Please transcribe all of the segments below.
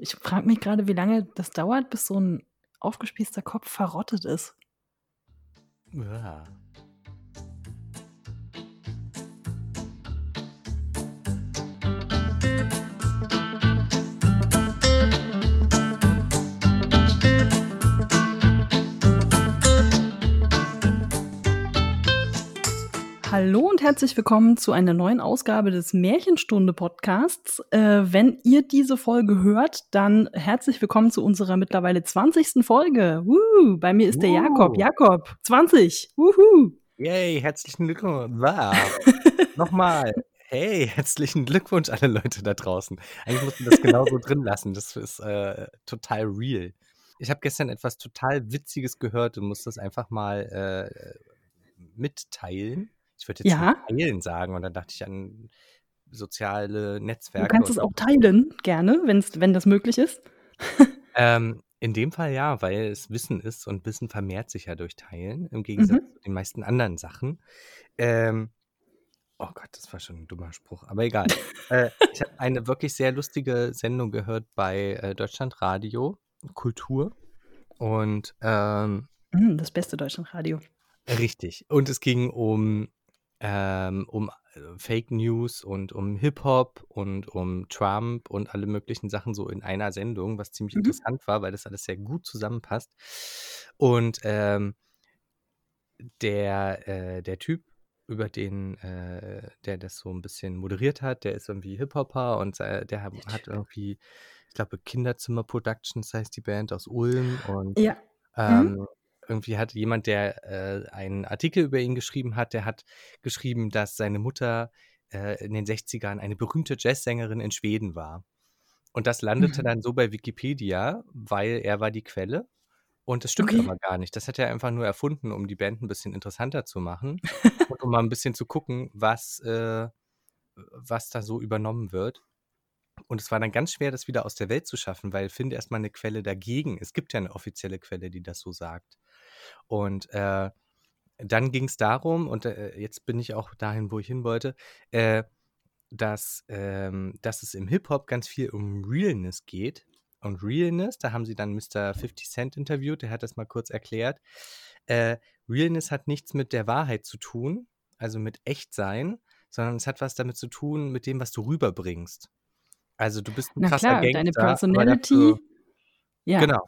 Ich frage mich gerade, wie lange das dauert, bis so ein aufgespießter Kopf verrottet ist. Ja. Hallo und herzlich willkommen zu einer neuen Ausgabe des Märchenstunde Podcasts. Äh, wenn ihr diese Folge hört, dann herzlich willkommen zu unserer mittlerweile 20. Folge. Woo, bei mir ist der Jakob. Jakob, 20. Wuhu. Yay, herzlichen Glückwunsch. Wow. Nochmal. Hey, herzlichen Glückwunsch alle Leute da draußen. Eigentlich muss man das genauso drin lassen. Das ist äh, total real. Ich habe gestern etwas total Witziges gehört und muss das einfach mal äh, mitteilen. Ich würde jetzt Ja. teilen sagen und dann dachte ich an soziale Du Netzwerke kannst und es auch teilen, gerne, wenn's, wenn das möglich ist. Ähm, in dem Fall ja, weil es Wissen ist und Wissen vermehrt sich ja durch Teilen, im Gegensatz Mhm. zu den meisten anderen Sachen. Ähm, oh Gott, das war schon ein dummer Spruch, aber egal. äh, ich habe eine wirklich sehr lustige Sendung gehört bei äh, Deutschlandradio Kultur und ähm, Mm, Das beste Deutschlandradio. richtig. Und es ging um ähm, um äh, Fake News und um Hip-Hop und um Trump und alle möglichen Sachen so in einer Sendung, was ziemlich Mhm. interessant war, weil das alles sehr gut zusammenpasst. Und ähm, der, äh, der Typ, über den, äh, der das so ein bisschen moderiert hat, der ist irgendwie Hip-Hopper und äh, der hat hat irgendwie, ich glaube, Kinderzimmer Productions heißt die Band aus Ulm und Ja. Mhm. Irgendwie hat jemand, der äh, einen Artikel über ihn geschrieben hat, der hat geschrieben, dass seine Mutter äh, in den 60ern eine berühmte Jazzsängerin in Schweden war. Und das landete Mhm. dann so bei Wikipedia, weil er war die Quelle. Und das stimmt Okay. aber gar nicht. Das hat er einfach nur erfunden, um die Band ein bisschen interessanter zu machen und um mal ein bisschen zu gucken, was, äh, was da so übernommen wird. Und es war dann ganz schwer, das wieder aus der Welt zu schaffen, weil finde erstmal eine Quelle dagegen. Es gibt ja eine offizielle Quelle, die das so sagt. Und äh, dann ging es darum, und äh, jetzt bin ich auch dahin, wo ich hin wollte, äh, dass, ähm, dass es im Hip-Hop ganz viel um Realness geht. Und Realness, da haben sie dann Mr. 50 Cent interviewt, der hat das mal kurz erklärt. Äh, Realness hat nichts mit der Wahrheit zu tun, also mit Echtsein, sondern es hat was damit zu tun, mit dem, was du rüberbringst. Also du bist ein Na krasser klar, deine Gangster, aber Personality. dafür, Ja, genau.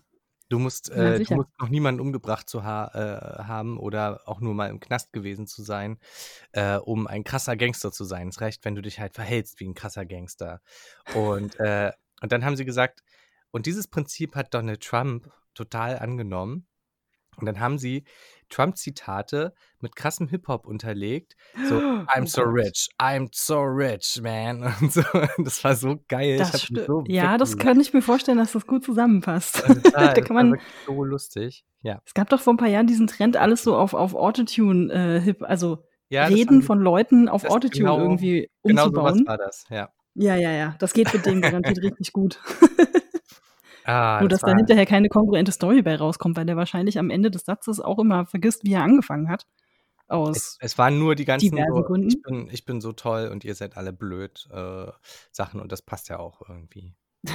Du musst, na äh, du sicher. musst noch niemanden umgebracht zu ha äh, haben oder auch nur mal im Knast gewesen zu sein, äh, um ein krasser Gangster zu sein. Es reicht, wenn du dich halt verhältst wie ein krasser Gangster. Und, äh, und dann haben sie gesagt, und dieses Prinzip hat Donald Trump total angenommen. Und dann haben sie Trump-Zitate mit krassem Hip-Hop unterlegt. So, I'm Oh so Gott. rich, I'm so rich, man. Und so. Das war so geil. Das so Ja, das kann ich mir vorstellen, dass das gut zusammenpasst. Total, Da das kann man. so lustig. Ja. Es gab doch vor ein paar Jahren diesen Trend, alles so auf, auf Autotune, äh, hip, also Ja, haben Reden von Leuten auf Autotune genau, irgendwie genau sowas umzubauen. war das, ja. Ja, ja, ja. Das geht mit dem garantiert richtig gut. Ah, Nur, das dass da hinterher keine kongruente Story bei rauskommt, weil der wahrscheinlich am Ende des Satzes auch immer vergisst, wie er angefangen hat. es, Aus es waren nur die ganzen so, ich Gründen. bin, ich bin so toll und ihr seid alle blöd äh, Sachen und das passt ja auch irgendwie.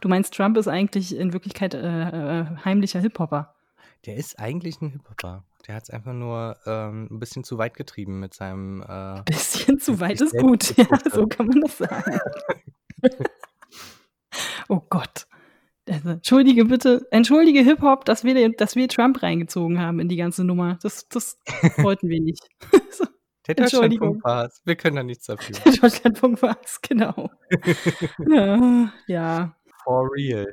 Du meinst, Trump ist eigentlich in Wirklichkeit äh, äh, heimlicher Hip-Hopper. Der ist eigentlich ein Hip-Hopper. Der hat es einfach nur ähm, ein bisschen zu weit getrieben mit seinem äh, Bisschen zu weit ist gut. Ja, so kann man das sagen. Oh Gott. Also, entschuldige bitte, entschuldige Hip-Hop, dass wir, den- dass wir Trump reingezogen haben in die ganze Nummer. Das, das wollten wir nicht. So, Der. Deutschlandfunk war es. Wir können da nichts dafür. Der Deutschlandfunk war es, genau. Ja, ja. For real.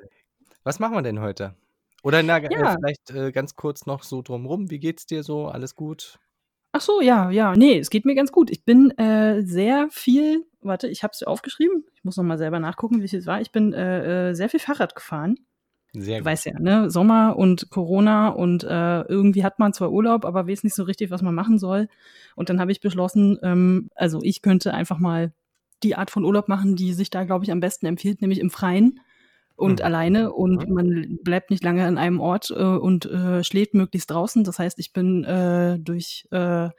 Was machen wir denn heute? Oder na, äh, Ja. vielleicht äh, ganz kurz noch so drumrum. Wie geht's dir so? Alles gut? Ach so, ja, ja. Nee, es geht mir ganz gut. Ich bin äh, sehr viel, warte, ich habe es aufgeschrieben. Ich muss noch mal selber nachgucken, wie es war. Ich bin äh, äh, sehr viel Fahrrad gefahren. Sehr gut. weißt ja, ne, Sommer und Corona und äh, irgendwie hat man zwar Urlaub, aber weiß nicht so richtig, was man machen soll. Und dann habe ich beschlossen, ähm, also ich könnte einfach mal die Art von Urlaub machen, die sich da, glaube ich, am besten empfiehlt, nämlich im Freien und Mhm. alleine und Mhm. man bleibt nicht lange an einem Ort äh, und äh, schläft möglichst draußen. Das heißt, ich bin äh, durch äh,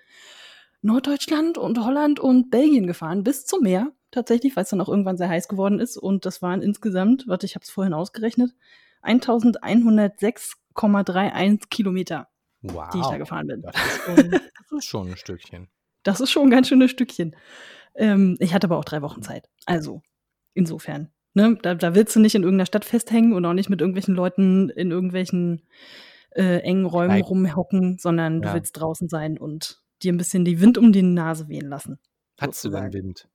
Norddeutschland und Holland und Belgien gefahren bis zum Meer. tatsächlich, weil es dann auch irgendwann sehr heiß geworden ist. Und das waren insgesamt, warte, ich habe es vorhin ausgerechnet, 1106,31 Kilometer, Wow. die ich da gefahren bin. Das ist schon, das ist schon ein Stückchen. Das ist schon ein ganz schönes Stückchen. Ähm, ich hatte aber auch drei Wochen Zeit. Also, insofern. Ne, da, da willst du nicht in irgendeiner Stadt festhängen und auch nicht mit irgendwelchen Leuten in irgendwelchen äh, engen Räumen Nein. rumhocken, sondern du Ja. willst draußen sein und dir ein bisschen die Wind um die Nase wehen lassen. Hattest du sozusagen. Wind?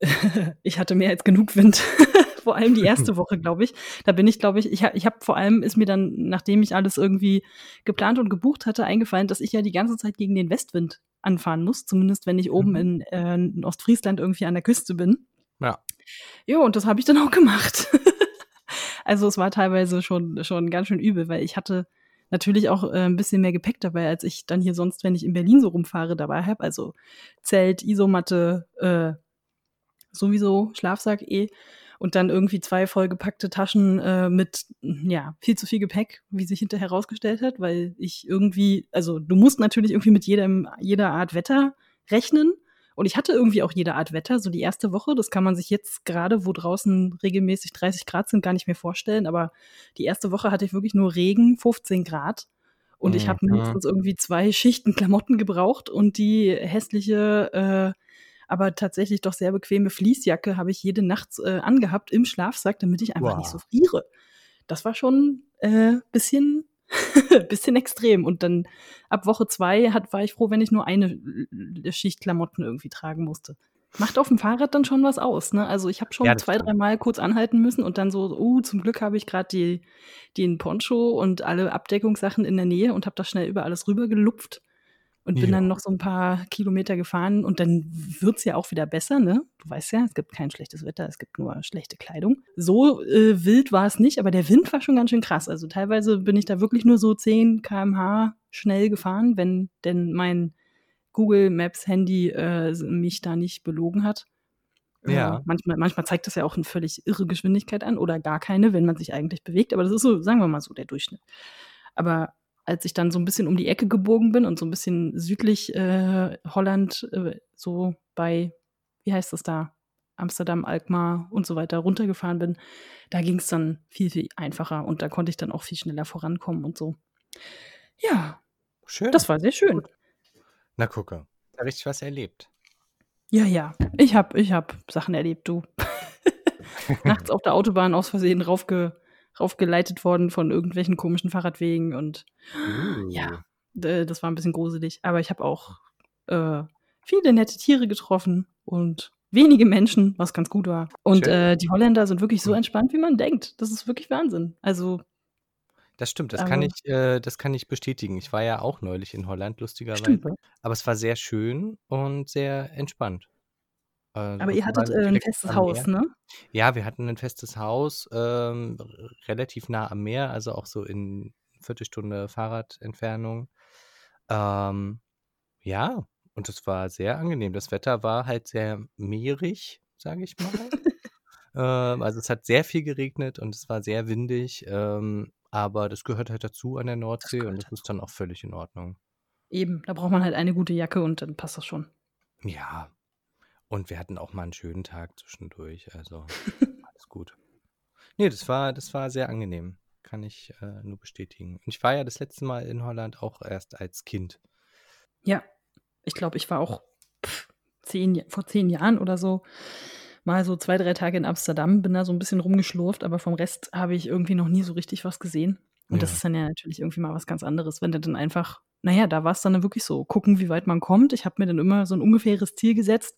ich hatte mehr als genug Wind. vor allem die erste Woche, glaube ich. Da bin ich, glaube ich, ich habe ich hab vor allem, ist mir dann, nachdem ich alles irgendwie geplant und gebucht hatte, eingefallen, dass ich ja die ganze Zeit gegen den Westwind anfahren muss. Zumindest wenn ich oben Mhm. in, äh, in Ostfriesland irgendwie an der Küste bin. Ja. Jo, und das habe ich dann auch gemacht. also es war teilweise schon, schon ganz schön übel, weil ich hatte natürlich auch äh, ein bisschen mehr Gepäck dabei, als ich dann hier sonst, wenn ich in Berlin so rumfahre, dabei habe. Also Zelt, Isomatte, äh, sowieso, Schlafsack eh. Und dann irgendwie zwei vollgepackte Taschen äh, mit, ja, viel zu viel Gepäck, wie sich hinterher herausgestellt hat, weil ich irgendwie, also du musst natürlich irgendwie mit jedem, jeder Art Wetter rechnen. Und ich hatte irgendwie auch jede Art Wetter. So die erste Woche, das kann man sich jetzt gerade, wo draußen regelmäßig 30 Grad sind, gar nicht mehr vorstellen. Aber die erste Woche hatte ich wirklich nur Regen, 15 Grad. Und ich habe Mhm. mindestens irgendwie zwei Schichten Klamotten gebraucht und die hässliche, äh, aber tatsächlich doch sehr bequeme Fließjacke habe ich jede Nacht äh, angehabt im Schlafsack, damit ich einfach Wow. nicht so friere. Das war schon äh, bisschen, bisschen extrem. Und dann ab Woche zwei hat, war ich froh, wenn ich nur eine Schicht Klamotten irgendwie tragen musste. Macht auf dem Fahrrad dann schon was aus, ne? Also ich habe schon Ja, zwei, dreimal kurz anhalten müssen und dann so, uh, zum Glück habe ich gerade die, den Poncho und alle Abdeckungssachen in der Nähe und habe das schnell über alles rüber gelupft und bin Ja. dann noch so ein paar Kilometer gefahren und dann wird's ja auch wieder besser, ne? Du weißt ja, es gibt kein schlechtes Wetter, es gibt nur schlechte Kleidung. So äh, wild war es nicht, aber der Wind war schon ganz schön krass. Also teilweise bin ich da wirklich nur so 10 km/h schnell gefahren, wenn denn mein Google Maps Handy äh, mich da nicht belogen hat. Äh, Ja. manchmal, manchmal zeigt das ja auch eine völlig irre Geschwindigkeit an oder gar keine, wenn man sich eigentlich bewegt. Aber das ist so, sagen wir mal so, der Durchschnitt. Aber als ich dann so ein bisschen um die Ecke gebogen bin und so ein bisschen südlich äh, Holland, äh, so bei, wie heißt das da? Amsterdam, Alkmaar und so weiter runtergefahren bin, da ging es dann viel, viel einfacher und da konnte ich dann auch viel schneller vorankommen und so. Ja, Schön. das war sehr schön. Na, gucke. Da richtig was erlebt. Ja, ja. Ich hab, ich hab Sachen erlebt, du. Nachts auf der Autobahn aus Versehen raufge, raufgeleitet worden von irgendwelchen komischen Fahrradwegen und Uh. ja, das war ein bisschen gruselig. Aber ich habe auch äh, viele nette Tiere getroffen und wenige Menschen, was ganz gut war. Und äh, die Holländer sind wirklich so Hm. entspannt, wie man denkt. Das ist wirklich Wahnsinn. Also, Das stimmt, das kann ich, äh, das kann ich bestätigen. Ich war ja auch neulich in Holland, lustigerweise. stimmt. Aber es war sehr schön und sehr entspannt. Äh, Aber ihr hattet äh, ein festes Haus, ne? Ja, wir hatten ein festes Haus, ähm, relativ nah am Meer, also auch so in Viertelstunde Fahrradentfernung. Ähm, ja, und es war sehr angenehm. Das Wetter war halt sehr meerig, sage ich mal. ähm, also es hat sehr viel geregnet und es war sehr windig, ähm, aber das gehört halt dazu an der Nordsee und gehört das ist dann auch völlig in Ordnung. Eben, da braucht man halt eine gute Jacke und dann passt das schon. Ja, und wir hatten auch mal einen schönen Tag zwischendurch, also alles gut. Nee, das war, das war sehr angenehm, kann ich äh, nur bestätigen. Und ich war ja das letzte Mal in Holland auch erst als Kind. Ja, ich glaube, ich war auch pff, zehn, vor zehn Jahren oder so mal so zwei, drei Tage in Amsterdam, bin da so ein bisschen rumgeschlurft, aber vom Rest habe ich irgendwie noch nie so richtig was gesehen. Und das Ja. ist dann ja natürlich irgendwie mal was ganz anderes, wenn du dann einfach, naja, da war es dann wirklich so, gucken, wie weit man kommt. Ich habe mir dann immer so ein ungefähres Ziel gesetzt.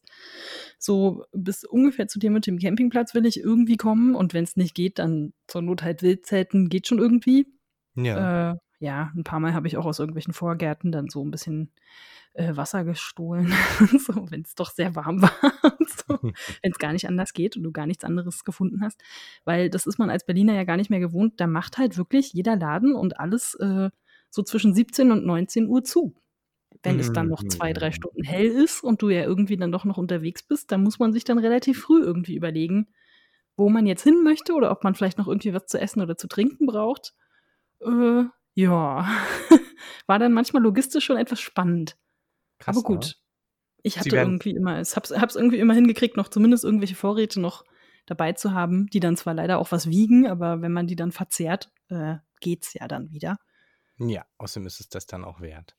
So bis ungefähr zu dem mit dem Campingplatz will ich irgendwie kommen. Und wenn es nicht geht, dann zur Not halt Wildzelten geht schon irgendwie. Ja, Äh, ja, ein paar Mal habe ich auch aus irgendwelchen Vorgärten dann so ein bisschen äh, Wasser gestohlen, so, wenn es doch sehr warm war, so, wenn es gar nicht anders geht und du gar nichts anderes gefunden hast. Weil das ist man als Berliner ja gar nicht mehr gewohnt. Da macht halt wirklich jeder Laden und alles äh, so zwischen 17 und 19 Uhr zu. Wenn es dann noch zwei, drei Mhm. Stunden hell ist und du ja irgendwie dann doch noch unterwegs bist, dann muss man sich dann relativ früh irgendwie überlegen, wo man jetzt hin möchte oder ob man vielleicht noch irgendwie was zu essen oder zu trinken braucht. Äh, ja, war dann manchmal logistisch schon etwas spannend. krass, Aber gut, Ich hatte irgendwie immer, ich hab's, hab's irgendwie immer hingekriegt, noch zumindest irgendwelche Vorräte noch dabei zu haben, die dann zwar leider auch was wiegen, aber wenn man die dann verzehrt, äh, geht's ja dann wieder. Ja, außerdem ist es das dann auch wert.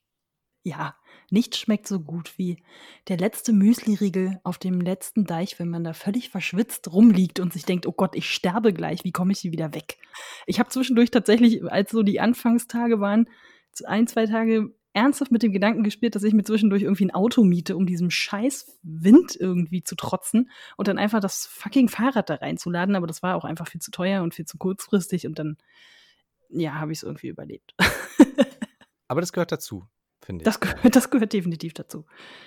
Ja, nichts schmeckt so gut wie der letzte Müsli-Riegel auf dem letzten Deich, wenn man da völlig verschwitzt rumliegt und sich denkt, oh Gott, ich sterbe gleich, wie komme ich hier wieder weg? Ich habe zwischendurch tatsächlich, als so die Anfangstage waren, ein, zwei Tage ernsthaft mit dem Gedanken gespielt, dass ich mir zwischendurch irgendwie ein Auto miete, um diesem scheiß Wind irgendwie zu trotzen und dann einfach das fucking Fahrrad da reinzuladen. Aber das war auch einfach viel zu teuer und viel zu kurzfristig und dann, ja, habe ich es irgendwie überlebt. Aber das gehört dazu, finde ich. Das gehört, das gehört definitiv dazu.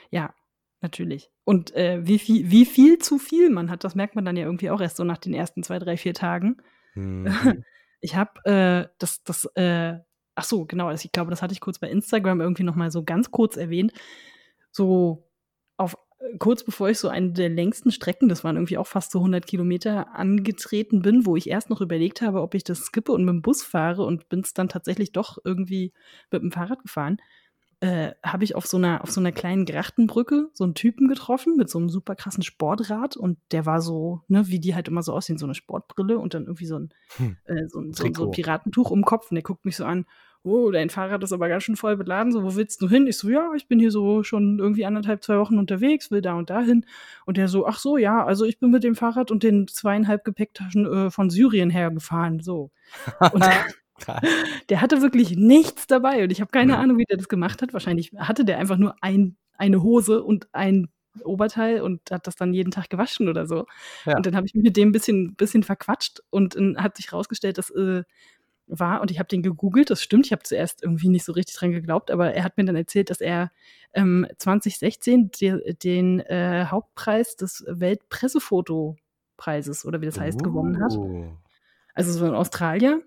Ja, natürlich. Und äh, wie, viel, wie viel zu viel man hat, das merkt man dann ja irgendwie auch erst so nach den ersten zwei, drei, vier Tagen. Mhm. Ich habe äh, das, das äh, ach so, genau, also ich glaube, das hatte ich kurz bei Instagram irgendwie noch mal so ganz kurz erwähnt. So kurz bevor ich so eine der längsten Strecken, das waren irgendwie auch fast so 100 Kilometer, angetreten bin, wo ich erst noch überlegt habe, ob ich das skippe und mit dem Bus fahre und bin es dann tatsächlich doch irgendwie mit dem Fahrrad gefahren äh, habe ich auf so einer auf so einer kleinen Grachtenbrücke so einen Typen getroffen mit so einem super krassen Sportrad und der war so, ne, wie die halt immer so aussehen, so eine Sportbrille und dann irgendwie so ein, hm. äh, so, ein so, so, ein Piratentuch um den Kopf und der guckt mich so an, oh, dein Fahrrad ist aber ganz schön voll beladen, so, wo willst du hin? Ich so, ja, ich bin hier so schon irgendwie anderthalb, zwei Wochen unterwegs, will da und da hin. Und der so, ach so, ja, also ich bin mit dem Fahrrad und den zweieinhalb Gepäcktaschen äh, von Syrien hergefahren, so. Und der hatte wirklich nichts dabei und ich habe keine mhm. Ahnung, wie der das gemacht hat. Wahrscheinlich hatte der einfach nur ein, eine Hose und ein Oberteil und hat das dann jeden Tag gewaschen oder so. Ja. Und dann habe ich mich mit dem ein bisschen, bisschen verquatscht und äh, hat sich rausgestellt, dass äh, war und ich habe den gegoogelt, das stimmt, ich habe zuerst irgendwie nicht so richtig dran geglaubt, aber er hat mir dann erzählt, dass er ähm, 2016 de, den äh, Hauptpreis des Weltpressefotopreises oder wie das heißt, uh. gewonnen hat. Oh. Also so ein Australier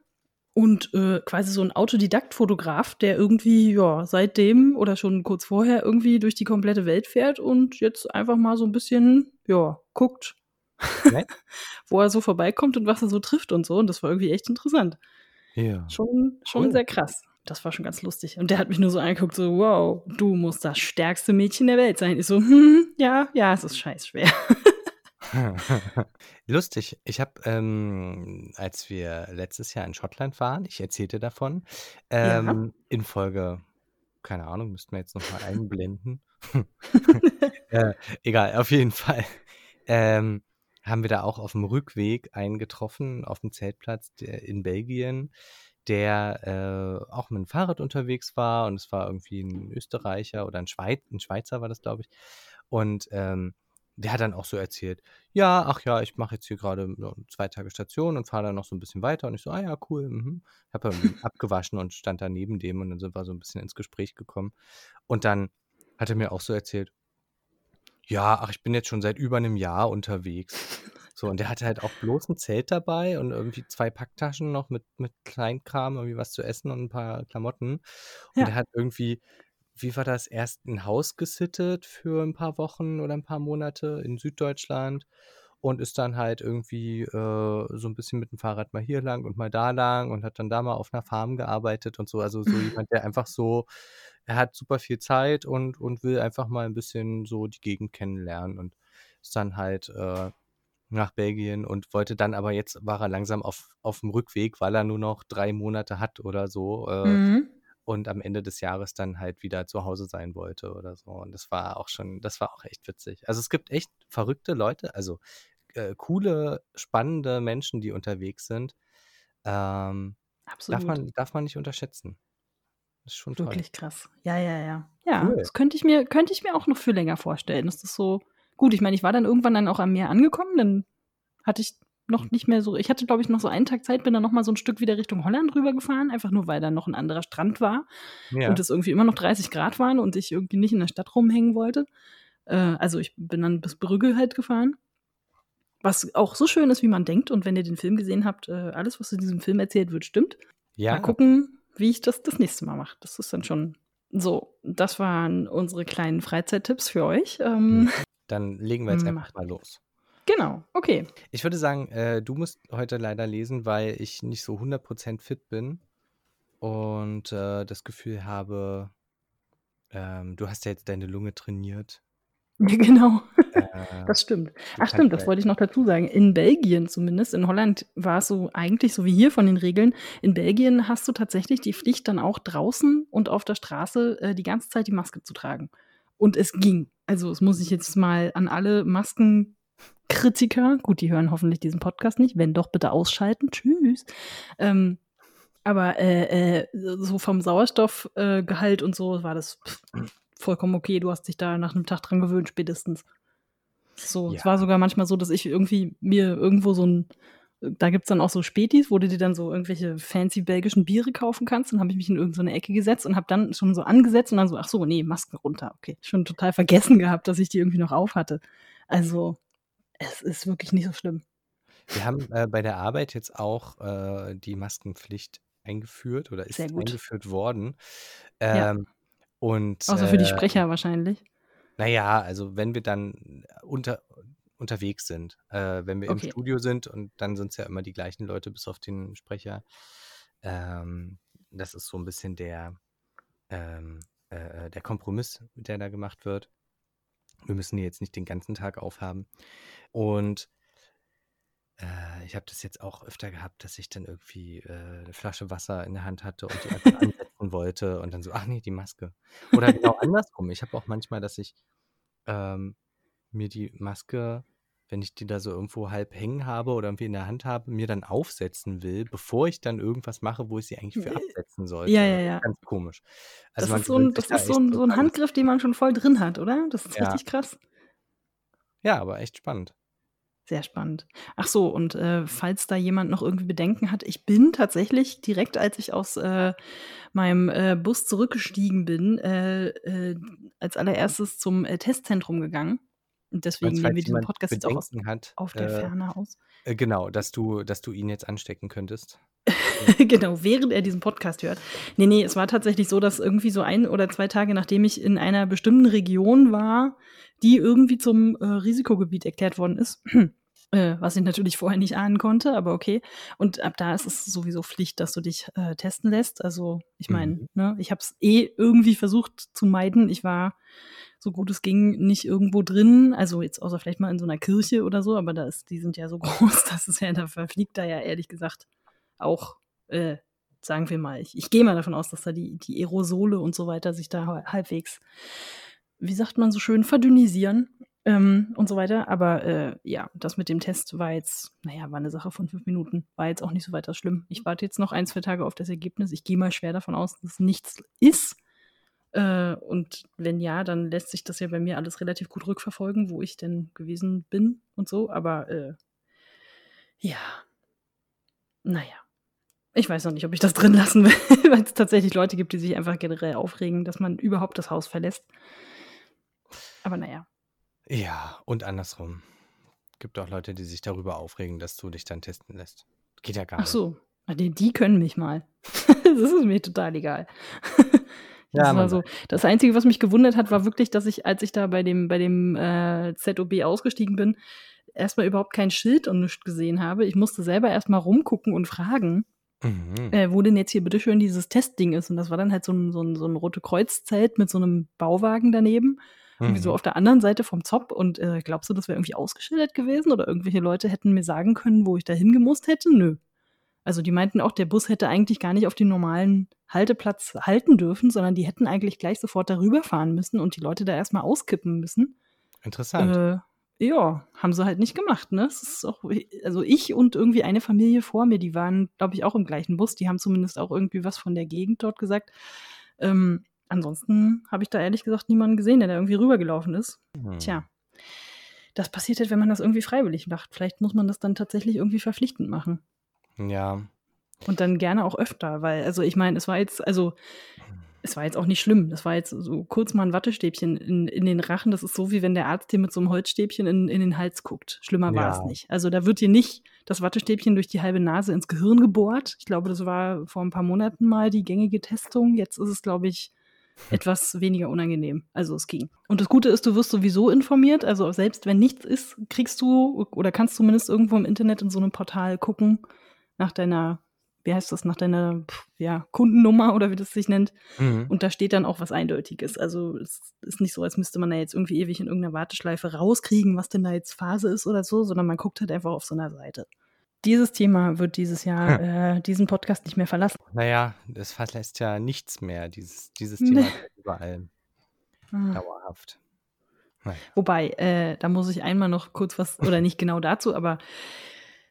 und äh, quasi so ein Autodidakt-Fotograf, der irgendwie, ja, seitdem oder schon kurz vorher irgendwie durch die komplette Welt fährt und jetzt einfach mal so ein bisschen, ja, guckt, wo er so vorbeikommt und was er so trifft und so. Und das war irgendwie echt interessant. Ja. Schon, schon cool. sehr krass. Das war schon ganz lustig. Und der hat mich nur so angeguckt, so, wow, du musst das stärkste Mädchen der Welt sein. Ich so, hm, ja, ja, es ist scheiß schwer. Lustig. Ich habe, ähm, als wir letztes Jahr in Schottland waren, ich erzählte davon, Ja. ähm, in Folge, keine Ahnung, müssten wir jetzt nochmal einblenden. Äh, egal, auf jeden Fall. Ähm, haben wir da auch auf dem Rückweg einen getroffen, auf dem Zeltplatz in Belgien, der äh, auch mit dem Fahrrad unterwegs war und es war irgendwie ein Österreicher oder ein, Schweiz, ein Schweizer war das, glaube ich. Und ähm, der hat dann auch so erzählt, ja, ach ja, ich mache jetzt hier gerade zwei Tage Station und fahre dann noch so ein bisschen weiter. Und ich so, ah ja, cool. Mhm. Habe abgewaschen und stand da neben dem und dann sind wir so ein bisschen ins Gespräch gekommen. Und dann hat er mir auch so erzählt, ja, ach, ich bin jetzt schon seit über einem Jahr unterwegs. So, und der hatte halt auch bloß ein Zelt dabei und irgendwie zwei Packtaschen noch mit, mit Kleinkram, irgendwie was zu essen und ein paar Klamotten. Und ja. er hat irgendwie wie war das, erst ein Haus gesittet für ein paar Wochen oder ein paar Monate in Süddeutschland und ist dann halt irgendwie äh, so ein bisschen mit dem Fahrrad mal hier lang und mal da lang und hat dann da mal auf einer Farm gearbeitet und so. Also so jemand, der einfach so, er hat super viel Zeit und, und will einfach mal ein bisschen so die Gegend kennenlernen und ist dann halt äh, nach Belgien und wollte dann aber jetzt war er langsam auf, auf dem Rückweg, weil er nur noch drei Monate hat oder so. Äh, mhm und am Ende des Jahres dann halt wieder zu Hause sein wollte oder so. Und das war auch schon, das war auch echt witzig. Also es gibt echt verrückte Leute, also äh, coole, spannende Menschen, die unterwegs sind. Ähm, Absolut. Darf man, darf man nicht unterschätzen. Das ist schon toll. Wirklich krass. Ja, ja, ja. Ja, cool. das könnte ich, mir, könnte ich mir auch noch für länger vorstellen. Das ist so gut. Ich meine, ich war dann irgendwann dann auch am Meer angekommen, dann hatte ich noch nicht mehr so. Ich hatte, glaube ich, noch so einen Tag Zeit, bin dann noch mal so ein Stück wieder Richtung Holland rübergefahren, einfach nur, weil da noch ein anderer Strand war ja. und es irgendwie immer noch 30 Grad waren und ich irgendwie nicht in der Stadt rumhängen wollte. Äh, also ich bin dann bis Brügge halt gefahren. Was auch so schön ist, wie man denkt. Und wenn ihr den Film gesehen habt, äh, alles, was in diesem Film erzählt wird, stimmt. Ja. Mal gucken, wie ich das das nächste Mal mache. Das ist dann schon so. Das waren unsere kleinen Freizeittipps für euch. Ähm, dann legen wir jetzt einfach mal los. Genau, okay. Ich würde sagen, äh, du musst heute leider lesen, weil ich nicht so 100% fit bin und äh, das Gefühl habe, ähm, du hast ja jetzt deine Lunge trainiert Genau, äh, das stimmt. Ach stimmt, das wollte ich noch dazu sagen. In Belgien zumindest, in Holland war es so eigentlich so wie hier von den Regeln. In Belgien hast du tatsächlich die Pflicht, dann auch draußen und auf der Straße äh, die ganze Zeit die Maske zu tragen. Und es ging. Also, es muss ich jetzt mal an alle Maskenkritiker, gut, die hören hoffentlich diesen Podcast nicht, wenn doch, bitte ausschalten. Tschüss. Ähm, aber äh, äh, so vom Sauerstoffgehalt äh, und so war das pff, vollkommen okay. Du hast dich da nach einem Tag dran gewöhnt, spätestens. So, ja. es war sogar manchmal so, dass ich irgendwie mir irgendwo so ein, da gibt es dann auch so Spätis, wo du dir dann so irgendwelche fancy belgischen Biere kaufen kannst. Dann habe ich mich in irgendeine Ecke gesetzt und habe dann schon so angesetzt und dann so, ach so, nee, Maske runter. Okay, schon total vergessen gehabt, dass ich die irgendwie noch auf hatte. Also, es ist wirklich nicht so schlimm. Wir haben äh, bei der Arbeit jetzt auch äh, die Maskenpflicht eingeführt oder ist eingeführt worden. Ähm, ja. Und, Außer für die äh, Sprecher wahrscheinlich. Naja, also wenn wir dann unter, unterwegs sind, äh, wenn wir okay. im Studio sind und dann sind es ja immer die gleichen Leute bis auf den Sprecher. Ähm, das ist so ein bisschen der, ähm, äh, der Kompromiss, der da gemacht wird. Wir müssen die jetzt nicht den ganzen Tag aufhaben. Und äh, ich habe das jetzt auch öfter gehabt, dass ich dann irgendwie äh, eine Flasche Wasser in der Hand hatte und die einfach ansetzen wollte und dann so, ach nee, die Maske. Oder genau andersrum. Ich habe auch manchmal, dass ich ähm, mir die Maske, wenn ich die da so irgendwo halb hängen habe oder irgendwie in der Hand habe, mir dann aufsetzen will, bevor ich dann irgendwas mache, wo ich sie eigentlich für absetzen sollte. Ja, ja, ja. Ganz komisch. Also das ist, so ein, das ist so, ein, so ein Handgriff, den man schon voll drin hat, oder? Das ist ja. richtig krass. Ja, aber echt spannend. Sehr spannend. Ach so, und äh, falls da jemand noch irgendwie Bedenken hat, ich bin tatsächlich direkt, als ich aus äh, meinem äh, Bus zurückgestiegen bin, äh, äh, als allererstes zum äh, Testzentrum gegangen. Und deswegen nehmen wir diesen Podcast jetzt auch aus, hat, auf der Ferne aus. genau, dass du, dass du ihn jetzt anstecken könntest. genau, während er diesen Podcast hört. Nee, nee, es war tatsächlich so, dass irgendwie so ein oder zwei Tage, nachdem ich in einer bestimmten Region war, die irgendwie zum Risikogebiet erklärt worden ist, äh, was ich natürlich vorher nicht ahnen konnte, aber okay. Und ab da ist es sowieso Pflicht, dass du dich äh, testen lässt. Also ich meine, mhm. ne, ich habe es eh irgendwie versucht zu meiden. Ich war so gut es ging nicht irgendwo drin, also jetzt außer vielleicht mal in so einer Kirche oder so, aber da ist, die sind ja so groß, dass es ja, da verfliegt da ja ehrlich gesagt auch, äh, sagen wir mal, ich, ich gehe mal davon aus, dass da die, die Aerosole und so weiter sich da halbwegs, wie sagt man so schön, verdünnisieren ähm, und so weiter. Aber äh, ja, das mit dem Test war jetzt, naja, war eine Sache von fünf Minuten. War jetzt auch nicht so weiter schlimm. Ich warte jetzt noch ein, zwei Tage auf das Ergebnis. Ich gehe mal schwer davon aus, dass nichts ist. Äh, und wenn ja, dann lässt sich das ja bei mir alles relativ gut rückverfolgen, wo ich denn gewesen bin und so. Aber äh, ja, naja. Ich weiß noch nicht, ob ich das drin lassen will, weil es tatsächlich Leute gibt, die sich einfach generell aufregen, dass man überhaupt das Haus verlässt. Aber naja. Ja, und andersrum. Gibt auch Leute, die sich darüber aufregen, dass du dich dann testen lässt. Geht ja gar Ach so, ah, die, die können mich mal. das ist mir total egal. Das, ja, war so. das Einzige, was mich gewundert hat, war wirklich, dass ich, als ich da bei dem, bei dem äh, ZOB ausgestiegen bin, erstmal überhaupt kein Schild und nichts gesehen habe. Ich musste selber erstmal rumgucken und fragen, mhm. äh, wo denn jetzt hier bitte schön dieses Testding ist. Und das war dann halt so ein, so ein, so ein Rote Kreuzzelt mit so einem Bauwagen daneben. Irgendwie so mhm. auf der anderen Seite vom Zop. Und äh, glaubst du, das wäre irgendwie ausgeschildert gewesen? Oder irgendwelche Leute hätten mir sagen können, wo ich da hingemusst hätte? Nö. Also die meinten auch, der Bus hätte eigentlich gar nicht auf den normalen Halteplatz halten dürfen, sondern die hätten eigentlich gleich sofort darüber fahren müssen und die Leute da erstmal auskippen müssen. Interessant. Äh, ja, haben sie halt nicht gemacht, ne? Auch, also ich und irgendwie eine Familie vor mir, die waren, glaube ich, auch im gleichen Bus. Die haben zumindest auch irgendwie was von der Gegend dort gesagt. Ähm, ansonsten habe ich da ehrlich gesagt niemanden gesehen, der da irgendwie rübergelaufen ist. Hm. Tja. Das passiert halt, wenn man das irgendwie freiwillig macht. Vielleicht muss man das dann tatsächlich irgendwie verpflichtend machen. Ja. Und dann gerne auch öfter, weil, also ich meine, es war jetzt, also es war jetzt auch nicht schlimm. Das war jetzt so kurz mal ein Wattestäbchen in, in den Rachen. Das ist so, wie wenn der Arzt dir mit so einem Holzstäbchen in, in den Hals guckt. Schlimmer war ja. es nicht. Also da wird dir nicht das Wattestäbchen durch die halbe Nase ins Gehirn gebohrt. Ich glaube, das war vor ein paar Monaten mal die gängige Testung. Jetzt ist es, glaube ich, etwas weniger unangenehm. Also es ging. Und das Gute ist, du wirst sowieso informiert. Also selbst wenn nichts ist, kriegst du oder kannst zumindest irgendwo im Internet in so einem Portal gucken nach deiner wie heißt das, nach deiner ja, Kundennummer oder wie das sich nennt. Mhm. Und da steht dann auch was Eindeutiges. Also es ist nicht so, als müsste man da jetzt irgendwie ewig in irgendeiner Warteschleife rauskriegen, was denn da jetzt Phase ist oder so, sondern man guckt halt einfach auf so einer Seite. Dieses Thema wird dieses Jahr äh, diesen Podcast nicht mehr verlassen. Naja, es verlässt ja nichts mehr, dieses, dieses. Thema ist überall Ah. dauerhaft. Naja. Wobei, äh, da muss ich einmal noch kurz was, oder nicht genau dazu, aber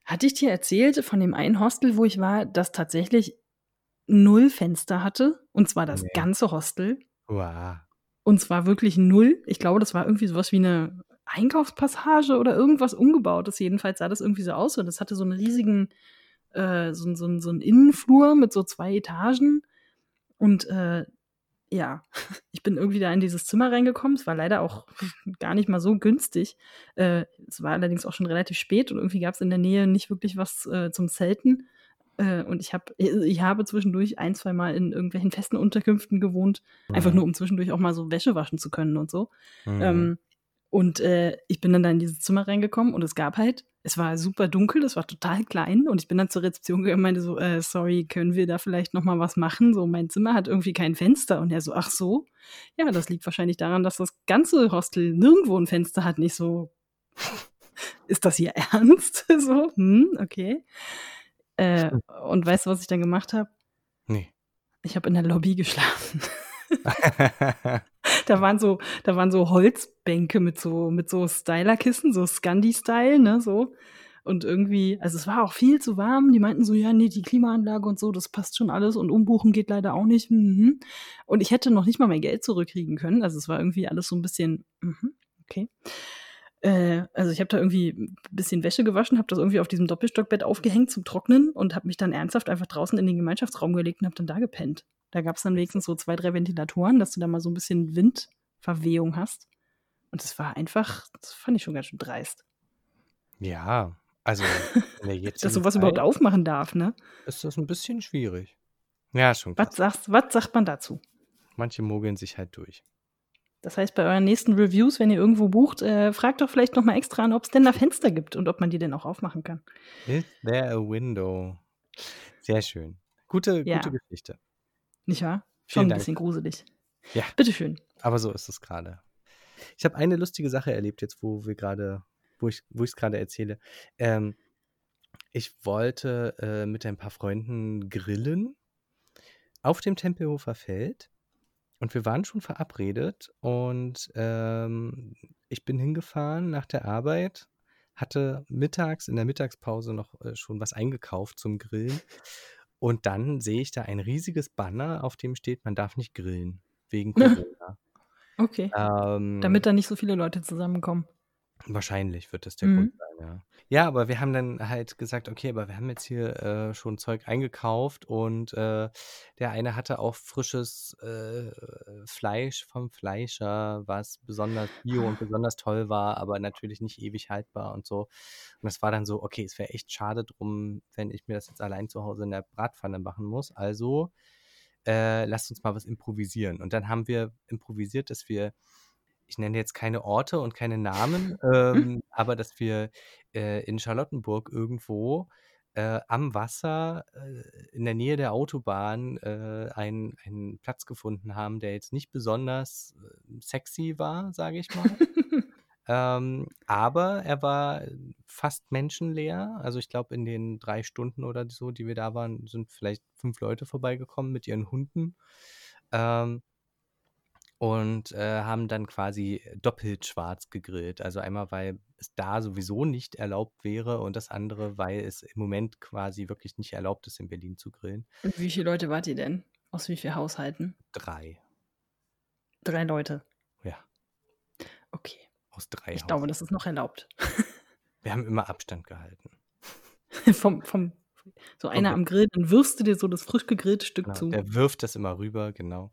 hatte ich dir erzählt von dem einen Hostel, wo ich war, das tatsächlich null Fenster hatte? Und zwar das Nee. ganze Hostel. Wow. Und zwar wirklich null. Ich glaube, das war irgendwie sowas wie eine Einkaufspassage oder irgendwas umgebautes. Jedenfalls sah das irgendwie so aus. Und das hatte so einen riesigen, äh, so, so, so einen Innenflur mit so zwei Etagen. Und äh, ja, ich bin irgendwie da in dieses Zimmer reingekommen. Es war leider auch gar nicht mal so günstig. Äh, es war allerdings auch schon relativ spät und irgendwie gab es in der Nähe nicht wirklich was äh, zum Zelten. Äh, und ich, hab, ich habe zwischendurch ein, zwei Mal in irgendwelchen festen Unterkünften gewohnt. Einfach Mhm. nur, um zwischendurch auch mal so Wäsche waschen zu können und so. Mhm. Ähm, und äh, ich bin dann da in dieses Zimmer reingekommen und es gab halt, es war super dunkel, es war total klein und ich bin dann zur Rezeption gegangen und meinte so, äh, sorry, können wir da vielleicht noch mal was machen? So, mein Zimmer hat irgendwie kein Fenster und er so, ach so? Ja, das liegt wahrscheinlich daran, dass das ganze Hostel nirgendwo ein Fenster hat. Nicht so, ist das hier ernst? so, hm, okay. Äh, und weißt du, was ich dann gemacht habe? nee. Ich habe in der Lobby geschlafen. Da waren so, da waren so Holzbänke mit so, mit so Stylerkissen, so Scandi-Style, ne, so. Und irgendwie, also es war auch viel zu warm. Die meinten so, ja, nee, die Klimaanlage und so, das passt schon alles und umbuchen geht leider auch nicht. Mhm. Und ich hätte noch nicht mal mein Geld zurückkriegen können. Also es war irgendwie alles so ein bisschen, mhm, okay. Äh, also ich habe da irgendwie ein bisschen Wäsche gewaschen, habe das irgendwie auf diesem Doppelstockbett aufgehängt zum Trocknen und habe mich dann ernsthaft einfach draußen in den Gemeinschaftsraum gelegt und habe dann da gepennt. Da gab es dann wenigstens so zwei, drei Ventilatoren, dass du da mal so ein bisschen Windverwehung hast. Und das war einfach, das fand ich schon ganz schön dreist. ja, also jetzigen Dass sowas Zeit überhaupt aufmachen darf, ne? ist das ein bisschen schwierig. Ja, schon Was, krass. sagst, was sagt man dazu? Manche mogeln sich halt durch. Das heißt, bei euren nächsten Reviews, wenn ihr irgendwo bucht, äh, fragt doch vielleicht noch mal extra an, ob es denn da Fenster gibt und ob man die denn auch aufmachen kann. Is there a window? Sehr schön. Gute, Ja. gute Geschichte. Nicht wahr? Vielen Schon ein Dank. bisschen gruselig. Ja. Bitteschön. Aber so ist es gerade. Ich habe eine lustige Sache erlebt, jetzt wo wir gerade, wo ich wo ich es gerade erzähle. Ähm, ich wollte äh, mit ein paar Freunden grillen auf dem Tempelhofer Feld und wir waren schon verabredet und ähm, ich bin hingefahren nach der Arbeit, hatte mittags in der Mittagspause noch äh, schon was eingekauft zum Grillen und dann sehe ich da ein riesiges Banner, auf dem steht, man darf nicht grillen wegen Corona. Okay. Ähm, Damit da nicht so viele Leute zusammenkommen. Wahrscheinlich wird das der Mhm. Grund sein, ja. Ja, aber wir haben dann halt gesagt, okay, aber wir haben jetzt hier äh, schon Zeug eingekauft und äh, der eine hatte auch frisches äh, Fleisch vom Fleischer, was besonders bio und besonders toll war, aber natürlich nicht ewig haltbar und so. Und es war dann so, okay, es wäre echt schade drum, wenn ich mir das jetzt allein zu Hause in der Bratpfanne machen muss. Also äh, lasst uns mal was improvisieren. Und dann haben wir improvisiert, dass wir ich nenne jetzt keine Orte und keine Namen, ähm, aber dass wir äh, in Charlottenburg irgendwo äh, am Wasser äh, in der Nähe der Autobahn äh, einen, einen Platz gefunden haben, der jetzt nicht besonders äh, sexy war, sage ich mal. ähm, aber er war fast menschenleer. Also ich glaube, in den drei Stunden oder so, die wir da waren, sind vielleicht fünf Leute vorbeigekommen mit ihren Hunden. Ähm, und äh, haben dann quasi doppelt schwarz gegrillt. Also einmal, weil es da sowieso nicht erlaubt wäre und das andere, weil es im Moment quasi wirklich nicht erlaubt ist, in Berlin zu grillen. Und wie viele Leute wart ihr denn? Aus wie vielen Haushalten? Drei. Drei Leute. Ja, Okay. aus drei Ich glaube, das ist noch erlaubt. Wir haben immer Abstand gehalten. vom, vom, so einer am Grill, dann wirfst du dir so das frisch gegrillte Stück Genau, zu. der wirft das immer rüber, genau.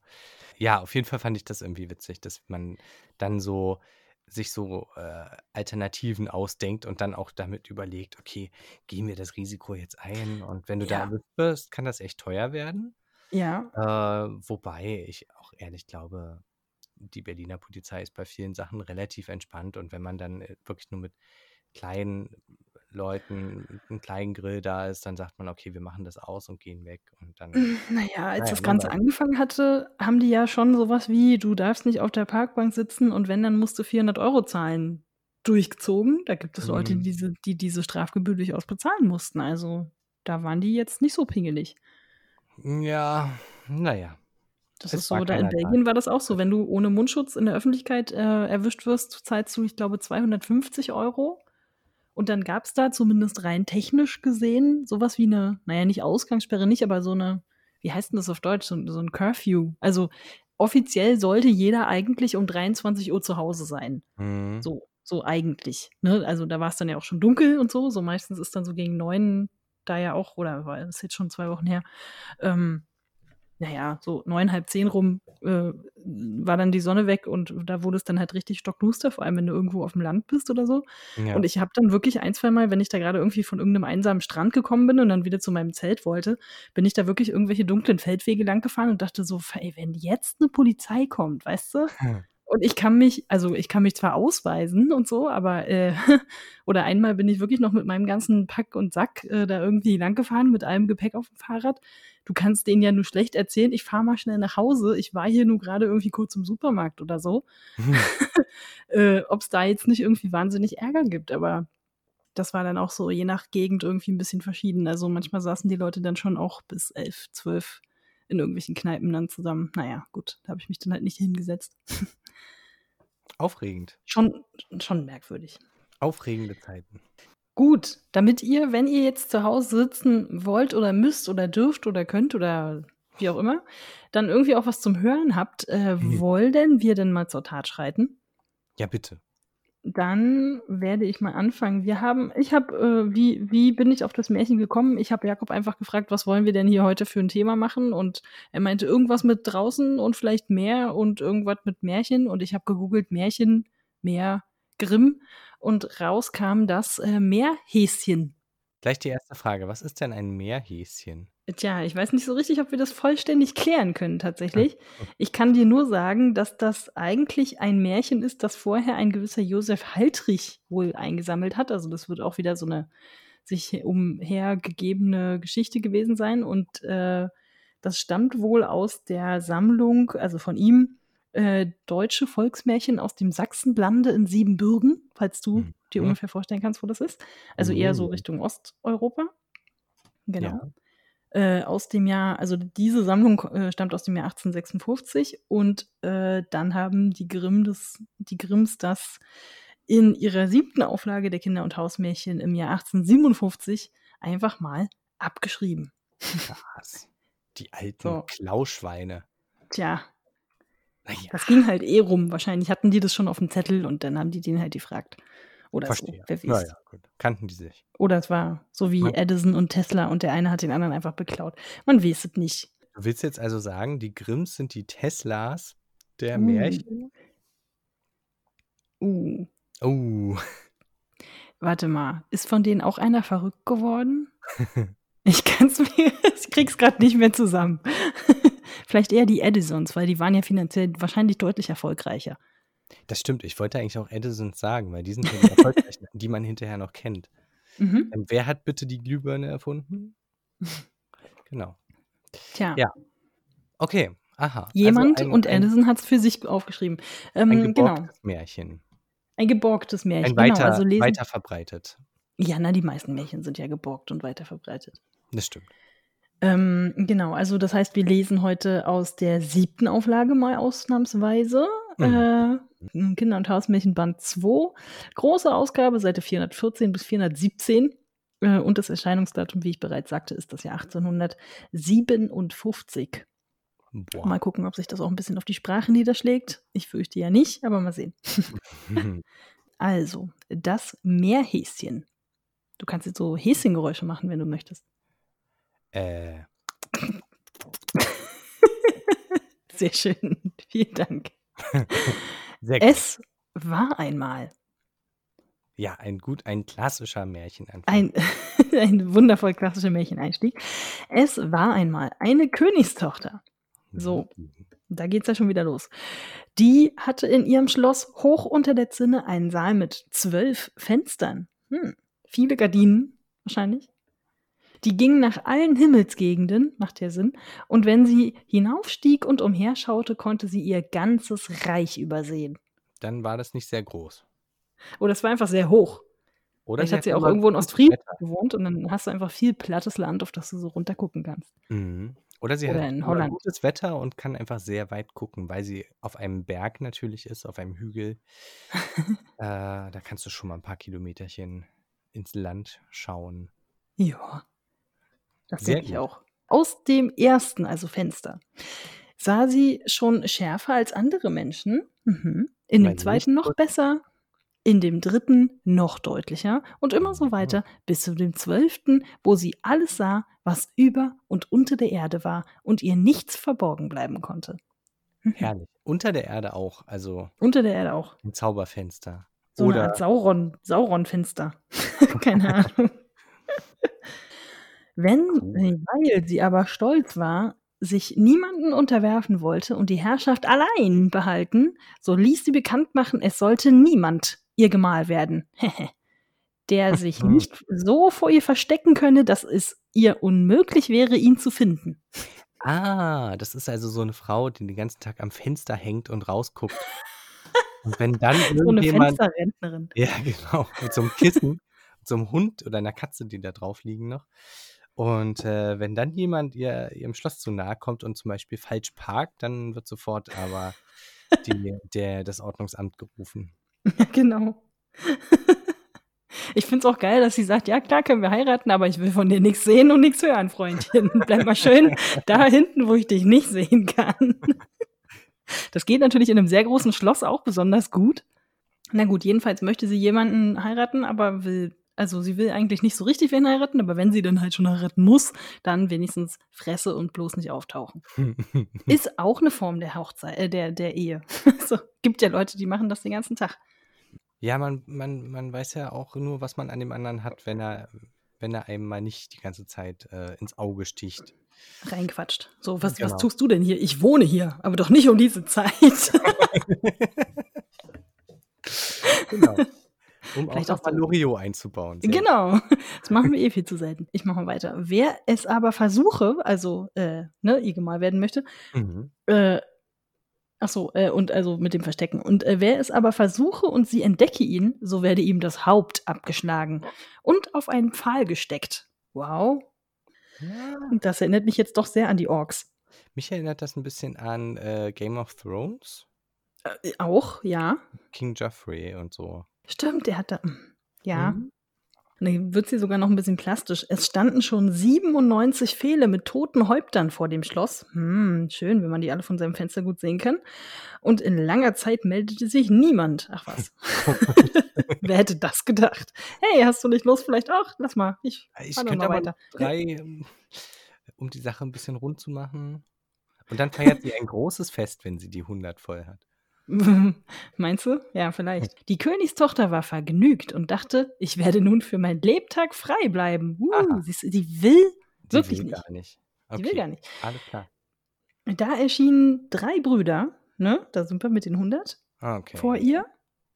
Ja, auf jeden Fall fand ich das irgendwie witzig, dass man dann so sich so äh, Alternativen ausdenkt und dann auch damit überlegt, okay, gehen wir das Risiko jetzt ein? Und wenn du da Ja. erwischt wirst, kann das echt teuer werden. Ja, Äh, wobei ich auch ehrlich glaube, die Berliner Polizei ist bei vielen Sachen relativ entspannt und wenn man dann äh, wirklich nur mit kleinen Leuten ein kleinen Grill da ist, dann sagt man, okay, wir machen das aus und gehen weg. Und dann, Naja, als naja, das man Ganze angefangen hatte, haben die ja schon sowas wie, du darfst nicht auf der Parkbank sitzen und wenn, dann musst du 400 Euro zahlen, durchgezogen. Da gibt es Leute, die Mhm. diese, die diese Strafgebühr durchaus bezahlen mussten. Also da waren die jetzt nicht so pingelig. Ja, naja. Das Es ist so, da in keiner da. Belgien war das auch so. Wenn du ohne Mundschutz in der Öffentlichkeit äh, erwischt wirst, zahlst du, ich glaube, 250 Euro. Und dann gab es da zumindest rein technisch gesehen sowas wie eine, naja, nicht Ausgangssperre, nicht, aber so eine, wie heißt denn das auf Deutsch, so, so ein Curfew. Also offiziell sollte jeder eigentlich um 23 Uhr zu Hause sein. Mhm. So, so eigentlich. Ne? Also da war es dann ja auch schon dunkel und so. So meistens ist dann so gegen neun da ja auch, oder war das jetzt schon zwei Wochen her, ähm, naja, so neun, halb zehn rum äh, war dann die Sonne weg und da wurde es dann halt richtig stockduster, vor allem wenn du irgendwo auf dem Land bist oder so. Ja. Und ich habe dann wirklich ein, zwei Mal, wenn ich da gerade irgendwie von irgendeinem einsamen Strand gekommen bin und dann wieder zu meinem Zelt wollte, bin ich da wirklich irgendwelche dunklen Feldwege lang gefahren und dachte so, ey, wenn jetzt eine Polizei kommt, weißt du? Und ich kann mich, also ich kann mich zwar ausweisen und so, aber äh, oder einmal bin ich wirklich noch mit meinem ganzen Pack und Sack äh, da irgendwie lang gefahren mit allem Gepäck auf dem Fahrrad. Du kannst denen ja nur schlecht erzählen, ich fahre mal schnell nach Hause, ich war hier nur gerade irgendwie kurz im Supermarkt oder so. äh, Ob es da jetzt nicht irgendwie wahnsinnig Ärger gibt, aber das war dann auch so je nach Gegend irgendwie ein bisschen verschieden. Also manchmal saßen die Leute dann schon auch bis elf, zwölf in irgendwelchen Kneipen dann zusammen. Naja, gut, da habe ich mich dann halt nicht hingesetzt. Aufregend. Schon, schon merkwürdig. Aufregende Zeiten. Gut, damit ihr, wenn ihr jetzt zu Hause sitzen wollt oder müsst oder dürft oder könnt oder wie auch immer, dann irgendwie auch was zum Hören habt, äh, wollen wir denn mal zur Tat schreiten? Ja, bitte. Dann werde ich mal anfangen. Wir haben, ich habe, äh, wie, wie bin ich auf das Märchen gekommen? Ich habe Jakob einfach gefragt, was wollen wir denn hier heute für ein Thema machen? Und er meinte irgendwas mit draußen und vielleicht Meer und irgendwas mit Märchen. Und ich habe gegoogelt Märchen, Meer, Grimm. Und raus kam das äh, Meerhäschen. Gleich die erste Frage. Was ist denn ein Meerhäschen? Tja, ich weiß nicht so richtig, ob wir das vollständig klären können tatsächlich. Ich kann dir nur sagen, dass das eigentlich ein Märchen ist, das vorher ein gewisser Josef Haltrich wohl eingesammelt hat. Also das wird auch wieder so eine sich umhergegebene Geschichte gewesen sein. Und äh, das stammt wohl aus der Sammlung, also von ihm, äh, Deutsche Volksmärchen aus dem Sachsenlande in Siebenbürgen, falls du Mhm. dir ungefähr vorstellen kannst, wo das ist. Also eher so Oh. Richtung Osteuropa. Genau Ja. äh, aus dem Jahr, also diese Sammlung äh, stammt aus dem Jahr 1856 und äh, dann haben die, Grimm das, die Grimms das in ihrer siebten Auflage der Kinder- und Hausmärchen im Jahr 1857 einfach mal abgeschrieben. Krass. Die alten So. Klauschweine. Tja, Naja, das ging halt eh rum. Wahrscheinlich hatten die das schon auf dem Zettel und dann haben die den halt gefragt. Oder verstehe. so, wer weiß. Naja, gut. Kannten die sich. Oder es war so wie Ja. Edison und Tesla und der eine hat den anderen einfach beklaut. Man weiß es nicht. Du willst jetzt also sagen, die Grimms sind die Teslas der Uh. Märchen? Uh. Oh. Warte mal, ist von denen auch einer verrückt geworden? Ich kann's mir, ich krieg's gerade nicht mehr zusammen. Vielleicht eher die Edisons, weil die waren ja finanziell wahrscheinlich deutlich erfolgreicher. Das stimmt. Ich wollte eigentlich auch Edisons sagen, weil die sind ja die erfolgreichen, die man hinterher noch kennt. Mhm. Ähm, wer hat bitte die Glühbirne erfunden? Genau. Tja, Ja. Okay. Aha. jemand also ein, und ein, Edison hat's für sich aufgeschrieben. ein Ähm, genau, geborgtes Märchen. ein geborgtes Märchen. Ein genau, weiter, also lesen. weiter verbreitet. Ja, na, die meisten Märchen sind ja geborgt und weiter verbreitet. Das stimmt. Ähm, genau, also das heißt, wir lesen heute aus der siebten Auflage mal ausnahmsweise. Mhm. Äh, Kinder- und Hausmärchen Band 2. Große Ausgabe, Seite 414 bis 417. Äh, und das Erscheinungsdatum, wie ich bereits sagte, ist das Jahr 1857. Boah. Mal gucken, ob sich das auch ein bisschen auf die Sprache niederschlägt. Ich fürchte ja nicht, aber mal sehen. Also, das Meerhäschen. Du kannst jetzt so Häschengeräusche machen, wenn du möchtest. Äh, Sehr schön. Vielen Dank. sehr gut. Es war einmal Ja, ein gut, ein klassischer Märchenanfang. ein, ein wundervoll klassischer Märcheneinstieg. Es war einmal eine Königstochter. so. Da geht's ja schon wieder los. Die hatte in ihrem Schloss hoch unter der Zinne einen Saal mit zwölf Fenstern. Hm. viele Gardinen wahrscheinlich. Die ging nach allen Himmelsgegenden, macht ja Sinn, und wenn sie hinaufstieg und umherschaute, konnte sie ihr ganzes Reich übersehen. Dann war das nicht sehr groß. Oder es war einfach sehr hoch. Oder Vielleicht hat sie auch irgendwo in Ostfriesland gewohnt und dann hast du einfach viel plattes Land, auf das du so runtergucken kannst. Mhm. Oder sie Oder hat in Holland. gutes Wetter und kann einfach sehr weit gucken, weil sie auf einem Berg natürlich ist, auf einem Hügel. äh, da kannst du schon mal ein paar Kilometerchen ins Land schauen. Ja, das Sehr denke ich auch. Aus dem ersten, also Fenster, sah sie schon schärfer als andere Menschen. Mhm. In dem zweiten noch besser. In dem dritten noch deutlicher und immer so weiter bis zu dem zwölften, wo sie alles sah, was über und unter der Erde war und ihr nichts verborgen bleiben konnte. Mhm. Herrlich. Unter der Erde auch, also Unter der Erde auch. ein Zauberfenster. So Oder Sauron, Sauron-Finster. Keine Ahnung. Wenn, weil sie aber stolz war, sich niemanden unterwerfen wollte und die Herrschaft allein behalten, so ließ sie bekannt machen, es sollte niemand ihr Gemahl werden, der sich nicht so vor ihr verstecken könne, dass es ihr unmöglich wäre, ihn zu finden. Ah, das ist also so eine Frau, die den ganzen Tag am Fenster hängt und rausguckt. Und wenn dann So eine Fensterrentnerin. ja, genau, mit so einem Kissen, mit so einem Hund oder einer Katze, die da drauf liegen noch. Und äh, wenn dann jemand ihr, ihrem Schloss zu nahe kommt und zum Beispiel falsch parkt, dann wird sofort aber die, der, das Ordnungsamt gerufen. Genau. Ich finde es auch geil, dass sie sagt, ja klar können wir heiraten, aber ich will von dir nichts sehen und nichts hören, Freundchen. Bleib mal schön da hinten, wo ich dich nicht sehen kann. Das geht natürlich in einem sehr großen Schloss auch besonders gut. Na gut, jedenfalls möchte sie jemanden heiraten, aber will, also sie will eigentlich nicht so richtig wen heiraten, aber wenn sie dann halt schon heiraten muss, dann wenigstens Fresse und bloß nicht auftauchen. Ist auch eine Form der Hochzeit, äh, der, der Ehe. so, gibt ja Leute, die machen das den ganzen Tag. Ja, man, man, man weiß ja auch nur, was man an dem anderen hat, wenn er, wenn er einem mal nicht die ganze Zeit äh, ins Auge sticht. reinquatscht. So, was, Genau. was tust du denn hier? Ich wohne hier, aber doch nicht um diese Zeit. Genau. Um Vielleicht auch auch mal. Loriot einzubauen. Sehr genau. Das machen wir eh viel zu selten. Ich mache mal weiter. Wer es aber versuche, also, äh, ne, ihr Gemahl werden möchte, Mhm. äh, ach so, äh, und also mit dem Verstecken. Und äh, wer es aber versuche und sie entdecke ihn, so werde ihm das Haupt abgeschlagen und auf einen Pfahl gesteckt. Wow. Ja. Und das erinnert mich jetzt doch sehr an die Orks. Mich erinnert das ein bisschen an äh, Game of Thrones, Äh, auch, ja. King Joffrey und so. Stimmt, der hat da. Ja. Mhm. Und dann wird sie sogar noch ein bisschen plastisch. Es standen schon 97 Pfähle mit toten Häuptern vor dem Schloss. Hm, schön, wenn man die alle von seinem Fenster gut sehen kann. Und in langer Zeit meldete sich niemand. Ach was. Wer hätte das gedacht? Hey, hast du nicht Lust? Vielleicht auch? Lass mal. Ich, Ich könnte mal aber weiter. drei, ähm, um die Sache ein bisschen rund zu machen. Und dann feiert sie ein großes Fest, wenn sie die 100 voll hat. Meinst du? Ja, vielleicht. Die Königstochter war vergnügt und dachte, ich werde nun für mein Lebtag frei bleiben. Uh, Aha. siehst du, die will Die wirklich will nicht. gar nicht. Die Okay, will gar nicht. alles klar. Da erschienen drei Brüder, ne? Da sind wir mit den 100 Ah, Okay. vor ihr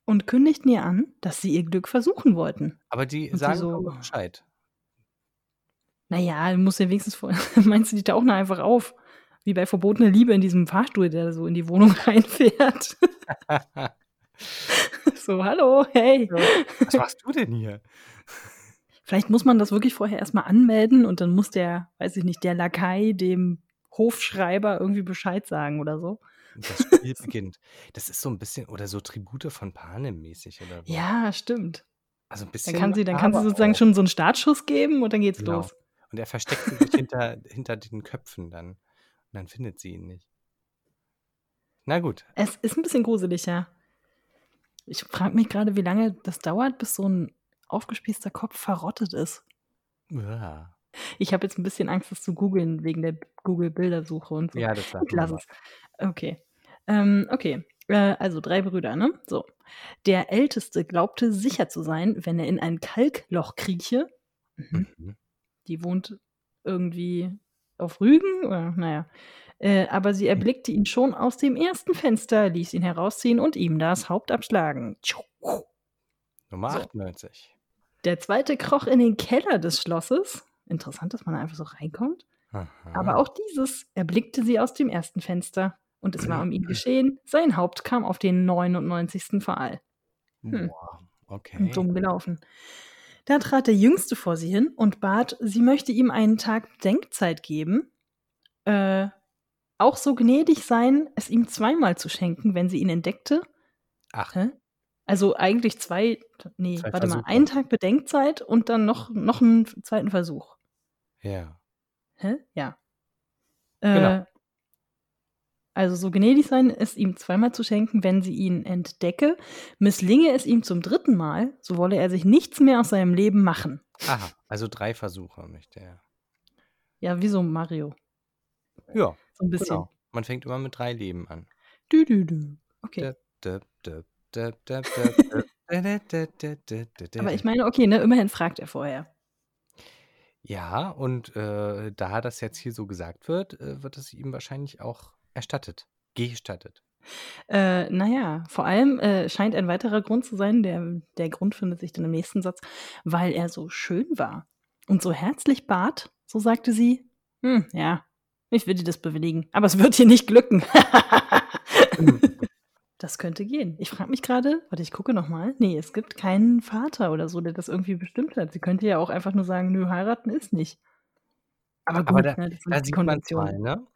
und kündigten ihr an, dass sie ihr Glück versuchen wollten. Aber die Und sagen so- Bescheid. Naja, du musst ja wenigstens vor. Meinst du, die tauchen einfach auf? Wie bei verbotene Liebe in diesem Fahrstuhl, der so in die Wohnung reinfährt. so, hallo, hey. Was machst du denn hier? Vielleicht muss man das wirklich vorher erstmal anmelden und dann muss der, weiß ich nicht, der Lakai dem Hofschreiber irgendwie Bescheid sagen oder so. Das Spiel beginnt. Das ist so ein bisschen, oder so Tribute von Panem mäßig oder so. Ja, stimmt. Also ein bisschen. Dann kann sie, dann kann sie sozusagen auch. schon so einen Startschuss geben und dann geht's Genau. los. Und er versteckt sich hinter, hinter den Köpfen dann. Und dann findet sie ihn nicht. Na gut. Es ist ein bisschen gruselig, ja. Ich frage mich gerade, wie lange das dauert, bis so ein aufgespießter Kopf verrottet ist. Uah. Ich habe jetzt ein bisschen Angst, das zu googeln, wegen der Google-Bildersuche und so. Ja, das war lass es. Okay. Ähm, okay. Äh, also drei Brüder, ne? So. Der Älteste glaubte sicher zu sein, wenn er in ein Kalkloch krieche. Mhm. Mhm. Die wohnt irgendwie auf Rügen, oder, naja. Äh, aber sie erblickte ihn schon aus dem ersten Fenster, ließ ihn herausziehen und ihm das Haupt abschlagen. Nummer So. 98. Der zweite kroch in den Keller des Schlosses. Interessant, dass man da einfach so reinkommt. Aha. Aber auch dieses erblickte sie aus dem ersten Fenster. Und es war um ihn geschehen. Sein Haupt kam auf den 99. Pfahl. hm. Boah, okay. Dumm gelaufen. Da trat der Jüngste vor sie hin und bat, sie möchte ihm einen Tag Bedenkzeit geben, äh, auch so gnädig sein, es ihm zweimal zu schenken, wenn sie ihn entdeckte. Ach? Also eigentlich zwei, nee, Zwei warte mal, Versuche. einen Tag Bedenkzeit und dann noch, noch einen zweiten Versuch. ja. Hä? Ja. Äh, Genau. Also so gnädig sein, es ihm zweimal zu schenken, wenn sie ihn entdecke. Misslinge es ihm zum dritten Mal, so wolle er sich nichts mehr aus seinem Leben machen. Aha, also drei Versuche möchte er. Ja, wie so Mario. Ja, so ein bisschen. Genau. Man fängt immer mit drei Leben an. Du, du, du. Okay. Aber ich meine, okay, ne, immerhin fragt er vorher. Ja, und äh, da das jetzt hier so gesagt wird, äh, wird es ihm wahrscheinlich auch erstattet. Gestattet. Äh, naja, vor allem äh, scheint ein weiterer Grund zu sein, der, der Grund findet sich dann im nächsten Satz, weil er so schön war und so herzlich bat, so sagte sie, hm, ja, ich will dir das bewilligen, aber es wird dir nicht glücken. das könnte gehen. Ich frage mich gerade, warte, ich gucke nochmal. Nee, es gibt keinen Vater oder so, der das irgendwie bestimmt hat. Sie könnte ja auch einfach nur sagen, nö, heiraten ist nicht. Aber gut, Aber da, ne, das da die sieht man Konventionen. mal, ne?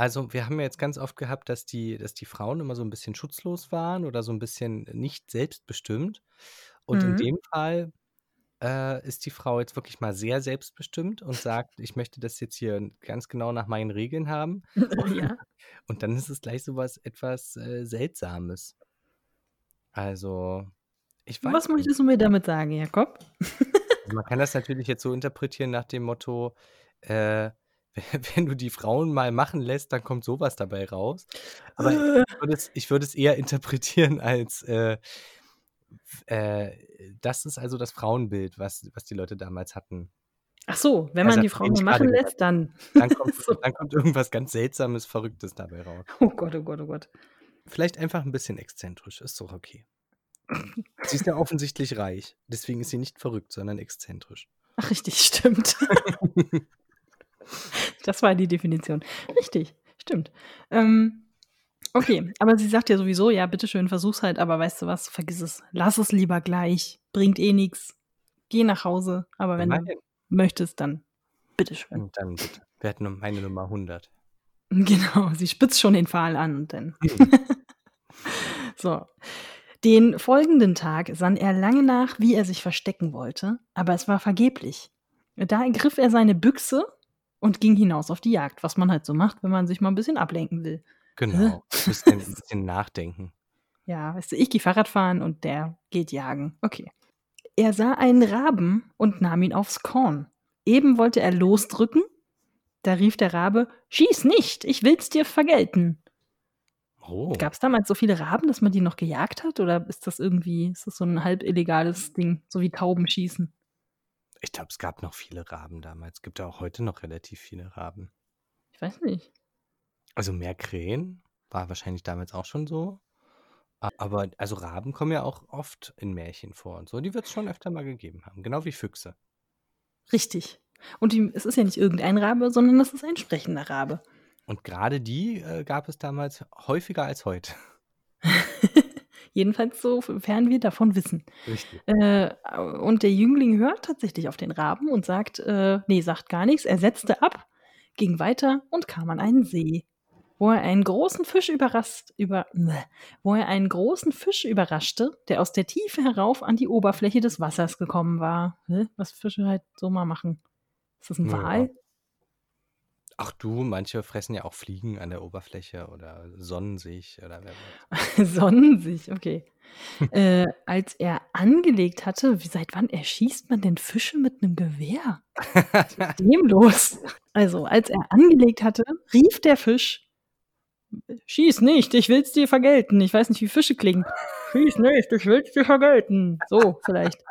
Also wir haben ja jetzt ganz oft gehabt, dass die, dass die Frauen immer so ein bisschen schutzlos waren oder so ein bisschen nicht selbstbestimmt. Und in Mhm. dem Fall äh, ist die Frau jetzt wirklich mal sehr selbstbestimmt und sagt, ich möchte das jetzt hier ganz genau nach meinen Regeln haben. ja. Und dann ist es gleich so was etwas äh, Seltsames. Also, ich weiß Was nicht. möchtest du mir damit sagen, Jakob? Also man kann das natürlich jetzt so interpretieren nach dem Motto, äh, wenn du die Frauen mal machen lässt, dann kommt sowas dabei raus. Aber Äh. ich würde es, ich würde es eher interpretieren als, äh, äh, das ist also das Frauenbild, was, was die Leute damals hatten. Ach so, wenn Also, man die den Frauen mal machen lässt, dann. Dann kommt, So. dann kommt irgendwas ganz Seltsames, Verrücktes dabei raus. Oh Gott, oh Gott, oh Gott. Vielleicht einfach ein bisschen exzentrisch, ist doch okay. Sie ist ja offensichtlich reich, deswegen ist sie nicht verrückt, sondern exzentrisch. Ach, richtig, stimmt. Das war die Definition. Richtig, stimmt. Ähm, okay, aber sie sagt ja sowieso, ja, bitteschön, versuch's halt, aber weißt du was, vergiss es. Lass es lieber gleich. Bringt eh nichts. Geh nach Hause. Aber wenn du Immerhin. möchtest, dann bitteschön. Und dann bitte. Wir hatten meine Nummer 100. Genau, sie spitzt schon den Pfahl an und dann. Hm. so. Den folgenden Tag sann er lange nach, wie er sich verstecken wollte, aber es war vergeblich. Da ergriff er seine Büchse und ging hinaus auf die Jagd, was man halt so macht, wenn man sich mal ein bisschen ablenken will. Genau. Ein bisschen, ein bisschen nachdenken. Ja, weißt du, ich gehe Fahrrad fahren und der geht jagen. Okay. Er sah einen Raben und nahm ihn aufs Korn. Eben wollte er losdrücken, da rief der Rabe: Schieß nicht, ich will's dir vergelten. Oh. Gab es damals so viele Raben, dass man die noch gejagt hat? Oder ist das irgendwie, ist das so ein halb illegales Ding, so wie Tauben schießen? Ich glaube, es gab noch viele Raben damals. Es gibt ja auch heute noch relativ viele Raben. Ich weiß nicht. Also mehr Krähen war wahrscheinlich damals auch schon so. Aber also Raben kommen ja auch oft in Märchen vor und so. Die wird es schon öfter mal gegeben haben. Genau wie Füchse. Richtig. Und die, es ist ja nicht irgendein Rabe, sondern es ist ein sprechender Rabe. Und gerade die äh, gab es damals häufiger als heute. Jedenfalls sofern wir davon wissen. Richtig. Äh, und der Jüngling hört tatsächlich auf den Raben und sagt, äh, nee, sagt gar nichts. Er setzte ab, ging weiter und kam an einen See, wo er einen großen Fisch überrascht, über, wo er einen großen Fisch überraschte, der aus der Tiefe herauf an die Oberfläche des Wassers gekommen war. Was Fische halt so mal machen. Ist das ein. Wal? Ach du, manche fressen ja auch Fliegen an der Oberfläche oder sonnen sich oder wer weiß. Sonnen sich, okay. äh, als er angelegt hatte, wie seit wann erschießt man denn Fische mit einem Gewehr? Dem los? Also, als er angelegt hatte, rief der Fisch: Schieß nicht, ich will's dir vergelten. Ich weiß nicht, wie Fische klingen. Schieß nicht, ich will's dir vergelten. So, vielleicht.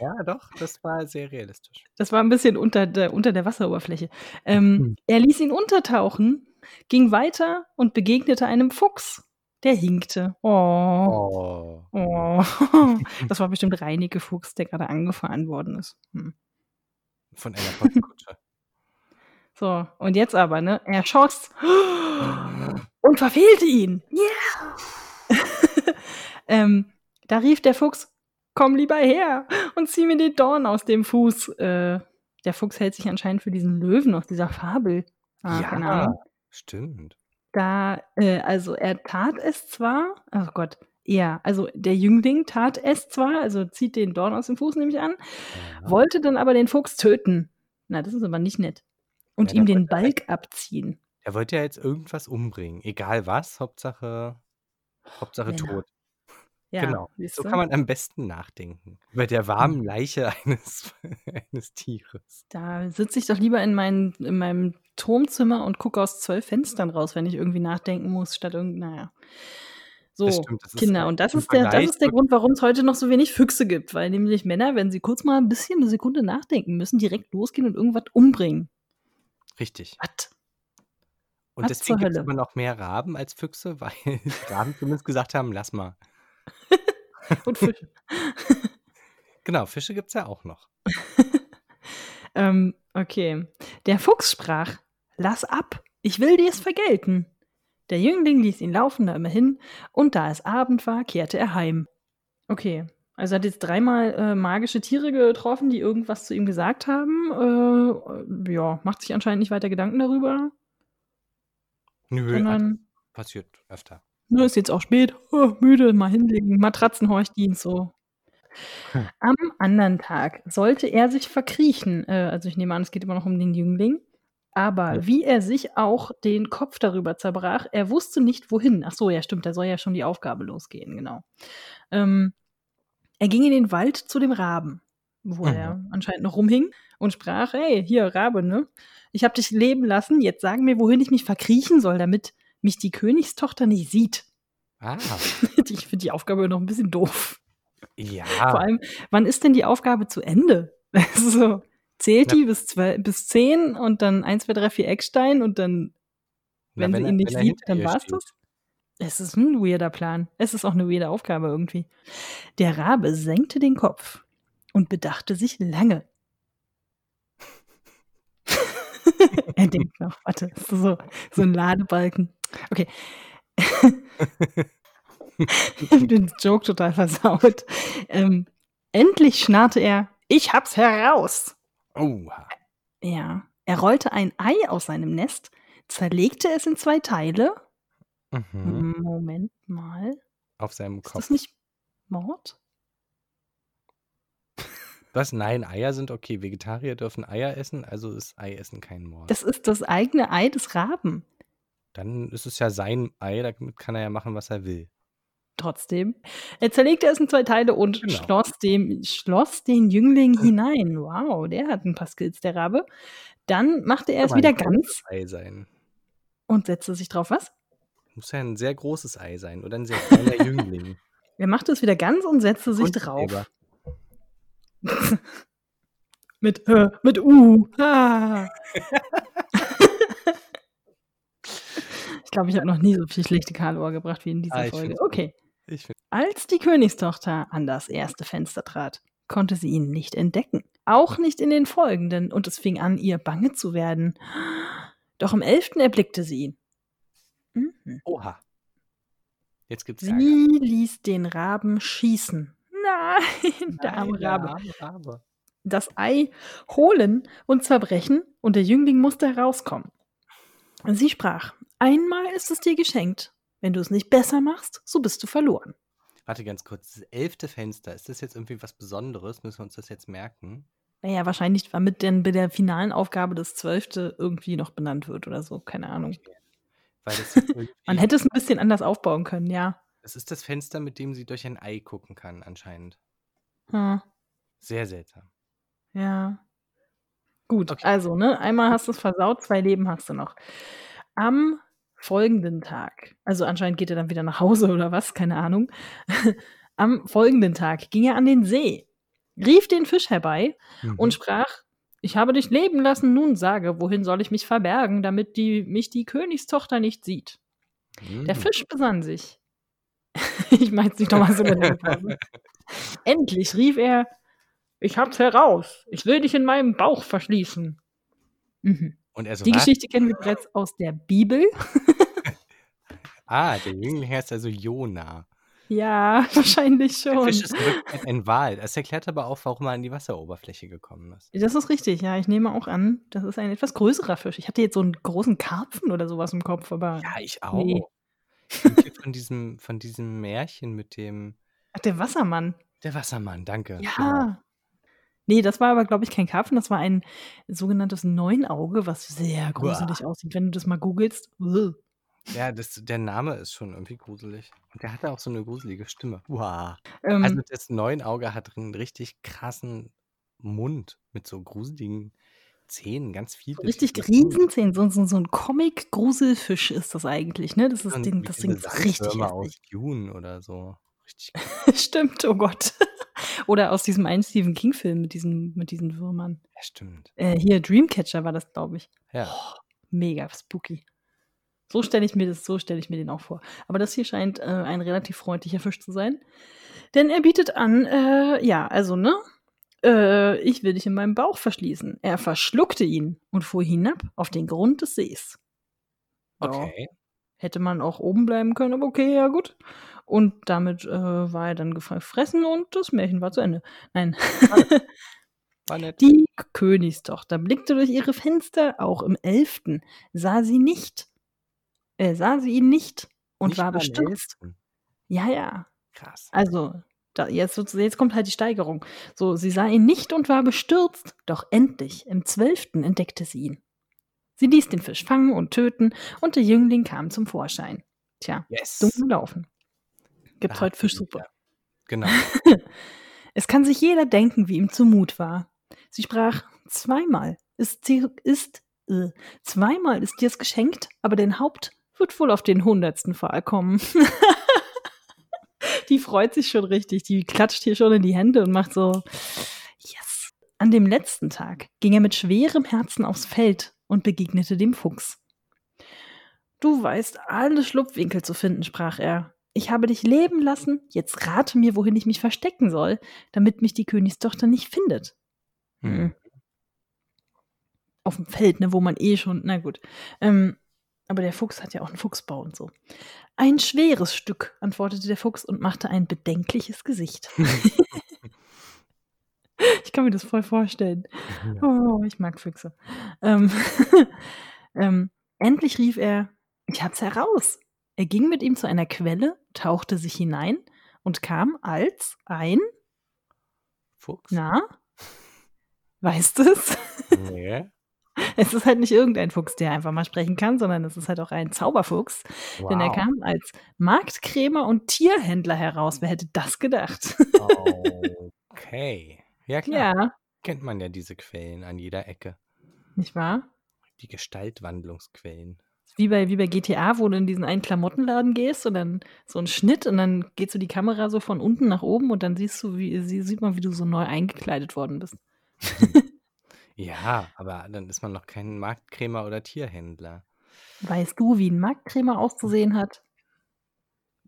Ja, doch, das war sehr realistisch. Das war ein bisschen unter der, unter der Wasseroberfläche. Ähm, Hm. er ließ ihn untertauchen, ging weiter und begegnete einem Fuchs, der hinkte. Oh. Oh. Oh. Das war bestimmt Reineke Fuchs, der gerade angefahren worden ist. Hm. Von einer Postkutsche. So, und jetzt aber, ne? Er schoss und verfehlte ihn. Yeah! ähm, da rief der Fuchs, komm lieber her und zieh mir den Dorn aus dem Fuß. Äh, der Fuchs hält sich anscheinend für diesen Löwen aus dieser Fabel. Ah, ja, stimmt. Da, äh, also er tat es zwar, oh Gott, ja, also der Jüngling tat es zwar, also zieht den Dorn aus dem Fuß, nehme ich an, Ja. wollte dann aber den Fuchs töten. Na, das ist aber nicht nett. Und Ja, ihm den wollte er- Balg abziehen. Er wollte ja jetzt irgendwas umbringen. Egal was, Hauptsache, Hauptsache Männer. tot. Ja, genau. So kann man am besten nachdenken. Über der warmen Leiche eines, eines Tieres. Da sitze ich doch lieber in, mein, in meinem Turmzimmer und gucke aus zwölf Fenstern raus, wenn ich irgendwie nachdenken muss, statt irgendwie, naja. So, Das stimmt, das Kinder, und das ist, der, das ist der Grund, warum es heute noch so wenig Füchse gibt, weil nämlich Männer, wenn sie kurz mal ein bisschen eine Sekunde nachdenken müssen, direkt losgehen und irgendwas umbringen. Richtig. Was? Und Was deswegen gibt es immer noch mehr Raben als Füchse, weil Raben zumindest gesagt haben, lass mal. Und Fische. Genau, Fische gibt es ja auch noch. ähm, okay. Der Fuchs sprach: Lass ab, ich will dir's vergelten. Der Jüngling ließ ihn laufen da immer hin, und da es Abend war, kehrte er heim. Okay. Also er hat jetzt dreimal äh, magische Tiere getroffen, die irgendwas zu ihm gesagt haben. Äh, ja, macht sich anscheinend nicht weiter Gedanken darüber, Nö, sondern passiert öfter. Nur ist jetzt auch spät, oh, müde, mal hinlegen, Matratzenhorchdienst so. Hm. Am anderen Tag sollte er sich verkriechen. Äh, also ich nehme an, es geht immer noch um den Jüngling. Aber Ja. wie er sich auch den Kopf darüber zerbrach, er wusste nicht wohin. Ach so, ja stimmt, da soll ja schon die Aufgabe losgehen, genau. Ähm, er ging in den Wald zu dem Raben, wo Mhm. er anscheinend noch rumhing und sprach, hey, hier, Rabe, ne? Ich habe dich leben lassen, jetzt sag mir, wohin ich mich verkriechen soll, damit mich die Königstochter nicht sieht. Ah, ich finde die Aufgabe noch ein bisschen doof. ja. Vor allem, wann ist denn die Aufgabe zu Ende? so, zählt die bis, zwei, bis zehn und dann eins, zwei, drei, vier Eckstein und dann, Na, wenn, sie er- ihn nicht wenn er sieht, hinter dann war's steht. das? Es ist ein weirder Plan. Es ist auch eine weirde Aufgabe irgendwie. Der Rabe senkte den Kopf und bedachte sich lange. er denkt noch, warte, so, so ein Ladebalken. Okay. ich hab den Joke total versaut. Ähm, endlich schnarrte er, ich hab's heraus. Oha. Ja. Er rollte ein Ei aus seinem Nest, zerlegte es in zwei Teile. Mhm. Moment mal. Auf seinem Ist Kopf. das nicht Mord? Was? Nein, Eier sind okay. Vegetarier dürfen Eier essen, also ist Eiessen kein Mord. Das ist das eigene Ei des Raben. Dann ist es ja sein Ei, damit kann er ja machen, was er will. Trotzdem. Er zerlegte es in zwei Teile und Genau. schloss, dem, schloss den Jüngling hinein. Wow, der hat ein paar Skills, der Rabe. Dann machte er es wieder ganz Ei sein. und setzte sich drauf. Was? Muss ja ein sehr großes Ei sein oder ein sehr kleiner Jüngling. Er machte es wieder ganz und setzte sich Kunstleber. drauf. mit, äh, mit U. Ah. ich glaube, ich habe noch nie so viel schlechte Karlauer gebracht wie in dieser Ah, Folge. Okay. Als die Königstochter an das erste Fenster trat, konnte sie ihn nicht entdecken. Auch nicht in den folgenden, und es fing an, ihr bange zu werden. Doch im elften erblickte sie ihn. Mhm. oha. Jetzt gibt's Ärger. Sie ließ den Raben schießen. Nein, der arme Nein, der Rabe. arme Rabe. Das Ei holen und zerbrechen, und der Jüngling musste herauskommen. Sie sprach: Einmal ist es dir geschenkt. Wenn du es nicht besser machst, so bist du verloren. Warte ganz kurz. Das elfte Fenster, ist das jetzt irgendwie was Besonderes? Müssen wir uns das jetzt merken? Naja, wahrscheinlich, damit dann bei der finalen Aufgabe das Zwölfte irgendwie noch benannt wird oder so. Keine Ahnung. Irgendwie, Man hätte es ein bisschen anders aufbauen können, ja. das ist das Fenster, mit dem sie durch ein Ei gucken kann, anscheinend. Hm, Sehr seltsam. ja. Gut, Okay. also, ne, einmal hast du es versaut, zwei Leben hast du noch. Am folgenden Tag, also anscheinend geht er dann wieder nach Hause oder was, keine Ahnung. Am folgenden Tag ging er an den See, rief den Fisch herbei Mhm. und sprach: Ich habe dich leben lassen, nun sage, wohin soll ich mich verbergen, damit die, mich die Königstochter nicht sieht. Der Mhm. Fisch besann sich. ich meine es nicht nochmal so Pause. Endlich rief er, ich hab's heraus. Ich will dich in meinem Bauch verschließen. Mhm. Und er so, Die was? Geschichte kennen wir bereits aus der Bibel. Ah, der Jüngling heißt also Jona. Ja, wahrscheinlich Der schon. Fisch ist in ein Wal. Das erklärt aber auch, warum er an die Wasseroberfläche gekommen ist. Das ist richtig, ja. Ich nehme auch an, das ist ein etwas größerer Fisch. Ich hatte jetzt so einen großen Karpfen oder sowas im Kopf, aber. Ja, ich auch. Nee. Von diesem, von diesem Märchen mit dem Ach, der Wassermann. der Wassermann, danke. Genau. Ja. Nee, das war aber, glaube ich, kein Karpfen. Das war ein sogenanntes Neunauge, was sehr gruselig aussieht, wenn du das mal googelst. Uah. Ja, das, der Name ist schon irgendwie gruselig. Und der hatte auch so eine gruselige Stimme. Wow. Ähm, Also das Neunauge hat einen richtig krassen Mund mit so gruseligen Zähnen, ganz viele. richtig viele Riesenzähne. So, so, so ein Comic-Gruselfisch ist das eigentlich, ne? Das ist den, wie das Ding ist richtig aus. Dune oder so. Richtig Stimmt, oh Gott. Oder aus diesem einen Stephen King-Film mit diesen, mit diesen Würmern. Ja, stimmt. Äh, hier, Dreamcatcher war das, glaube ich. Ja. Mega spooky. So stelle ich mir das, so stelle ich mir den auch vor. Aber das hier scheint äh, ein relativ freundlicher Fisch zu sein. Denn er bietet an, äh, ja, also, ne? Äh, ich will dich in meinem Bauch verschließen. Er verschluckte ihn und fuhr hinab auf den Grund des Sees. Ja, Okay. hätte man auch oben bleiben können, aber okay, ja gut. Und damit äh, war er dann gefressen und das Märchen war zu Ende. Nein. War nett. Die Königstochter blickte durch ihre Fenster, auch im Elften, sah sie nicht, äh, sah sie ihn nicht und Nicht war bestürzt. Ja, ja. Krass. Also, da, jetzt, jetzt kommt halt die Steigerung. So, sie sah ihn nicht und war bestürzt, doch endlich, im Zwölften, entdeckte sie ihn. Sie ließ den Fisch fangen und töten, und der Jüngling kam zum Vorschein. Tja, Yes. dumm gelaufen. Gibt's heute Fischsuppe. Genau. Es kann sich jeder denken, wie ihm zumut war. Sie sprach, zweimal ist, ist äh, zweimal ist dir's geschenkt, aber dein Haupt wird wohl auf den hundertsten Pfahl kommen. die freut sich schon richtig, die klatscht hier schon in die Hände und macht so, yes. An dem letzten Tag ging er mit schwerem Herzen aufs Feld und begegnete dem Fuchs. Du weißt alle Schlupfwinkel zu finden, sprach er. Ich habe dich leben lassen, jetzt rate mir, wohin ich mich verstecken soll, damit mich die Königstochter nicht findet. Hm. Auf dem Feld, ne, wo man eh schon, na gut. Ähm, aber der Fuchs hat ja auch einen Fuchsbau und so. Ein schweres Stück, antwortete der Fuchs und machte ein bedenkliches Gesicht. ich kann mir das voll vorstellen. Ja. Oh, ich mag Füchse. Ähm, ähm, endlich rief er, ich hab's heraus. Er ging mit ihm zu einer Quelle, tauchte sich hinein und kam als ein, Fuchs? na, weißt du es? Nee. Es ist halt nicht irgendein Fuchs, der einfach mal sprechen kann, sondern es ist halt auch ein Zauberfuchs. Denn er Wow. kam als Marktkrämer und Tierhändler heraus. Wer hätte das gedacht? Okay. Ja, klar. ja, Kennt man ja diese Quellen an jeder Ecke. nicht wahr? Die Gestaltwandlungsquellen. Wie bei, wie bei GTA, wo du in diesen einen Klamottenladen gehst und dann so ein Schnitt und dann geht so die Kamera so von unten nach oben und dann siehst du, wie sie- sieht man, wie du so neu eingekleidet worden bist. Ja, aber dann ist man noch kein Marktkrämer oder Tierhändler. Weißt du, wie ein Marktkrämer auszusehen hat?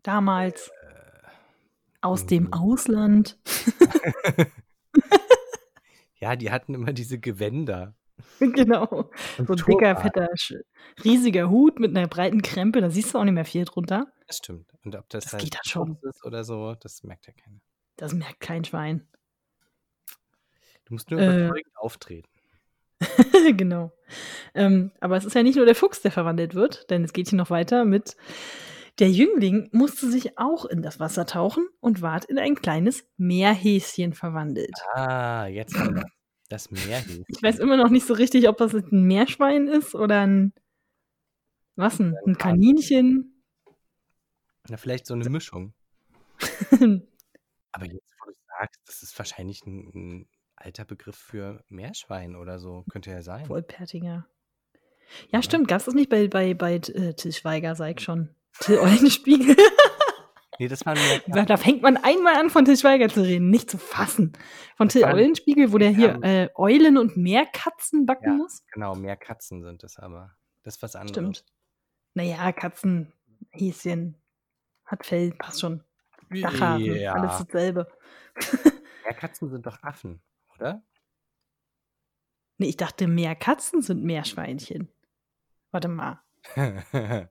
Damals aus dem mhm. Ausland. Ja, die hatten immer diese Gewänder. genau. Und So ein dicker, fetter, riesiger Hut mit einer breiten Krempe, da siehst du auch nicht mehr viel drunter. Das stimmt. Und ob das, Das halt geht dann schon. Ist oder so, das merkt ja keiner. Das merkt kein Schwein. Du musst nur Äh. überzeugend auftreten. genau. Ähm, aber es ist ja nicht nur der Fuchs, der verwandelt wird, denn es geht hier noch weiter mit der Jüngling musste sich auch in das Wasser tauchen und ward in ein kleines Meerhäschen verwandelt. Ah, jetzt das Meerhäschen. Ich weiß immer noch nicht so richtig, ob das ein Meerschwein ist oder ein was denn? Ein Kaninchen? Na, vielleicht so eine Mischung. Aber jetzt, wo du sagst, das ist wahrscheinlich ein, ein alter Begriff für Meerschwein oder so. Könnte ja sein. Wolpertinger. Ja, stimmt. Gab es das nicht bei, bei, bei äh, Till Schweiger, sag ich schon. Till Eulenspiegel. Nee, das war ein da fängt man einmal an, von Till Schweiger zu reden. Nicht zu fassen. Von Till war ein- Eulenspiegel, wo der hier Ja. äh, Eulen und Meerkatzen backen Ja. muss. Genau, Meerkatzen sind es aber. Das ist was anderes. Stimmt. Naja, Katzen, Häschen. hat Fell, passt schon. Dachhasen, Ja. alles dasselbe. Meerkatzen sind doch Affen, oder? Nee, ich dachte, Meerkatzen sind Meerschweinchen. Warte mal.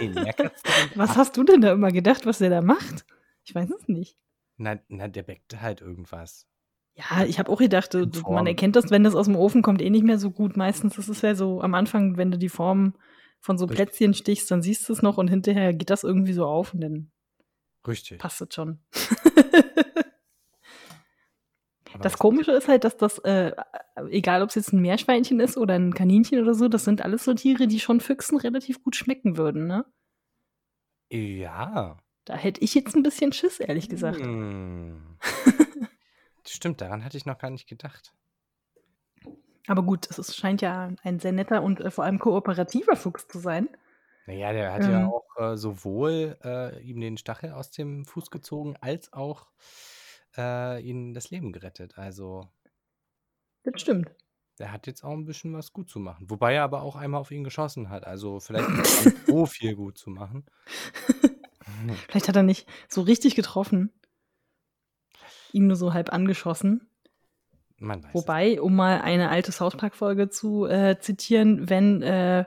nee, Meerkatzen sind Was Affen. hast du denn da immer gedacht, was der da macht? Ich weiß es nicht. Na, na, der bäckt halt irgendwas. Ja, ich habe auch gedacht, du- man erkennt das, wenn das aus dem Ofen kommt, eh nicht mehr so gut. Meistens ist es ja so am Anfang, wenn du die Form von so Richtig. Plätzchen stichst, dann siehst du es noch und hinterher geht das irgendwie so auf und dann Richtig. passt es schon. Das Komische ist halt, dass das, äh, egal ob es jetzt ein Meerschweinchen ist oder ein Kaninchen oder so, das sind alles so Tiere, die schon Füchsen relativ gut schmecken würden, ne? Ja. Da hätte ich jetzt ein bisschen Schiss, ehrlich gesagt. Hm. Stimmt, daran hatte ich noch gar nicht gedacht. Aber gut, es ist, scheint ja ein sehr netter und äh, vor allem kooperativer Fuchs zu sein. Naja, der hat ja Ähm. auch äh, sowohl äh, ihm den Stachel aus dem Fuß gezogen, als auch äh, ihm das Leben gerettet. Also, Das stimmt. der hat jetzt auch ein bisschen was gut zu machen. Wobei er aber auch einmal auf ihn geschossen hat. Also, vielleicht nicht so viel gut zu machen. Vielleicht hat er nicht so richtig getroffen. Ihn nur so halb angeschossen. Man weiß. es. Wobei, um mal eine alte South Park-Folge zu äh, zitieren, wenn äh,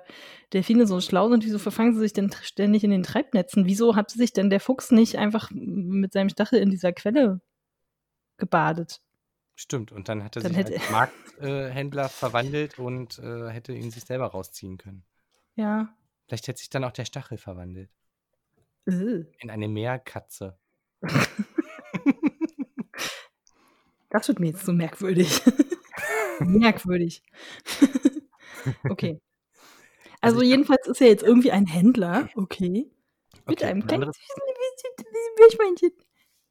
Delfine so schlau sind, wieso verfangen sie sich denn ständig in den Treibnetzen? Wieso hat sich denn der Fuchs nicht einfach mit seinem Stachel in dieser Quelle gebadet? Stimmt. Und dann hat er Dann sich hätte- als Markthändler verwandelt und äh, hätte ihn sich selber rausziehen können. Ja. Vielleicht hätte sich dann auch der Stachel verwandelt. Äh. In eine Meerkatze. Das wird mir jetzt so merkwürdig. merkwürdig. okay. Also Also, jedenfalls ist er jetzt irgendwie ein Händler, okay, mit Okay, einem ein kleinen Meerschweinchen.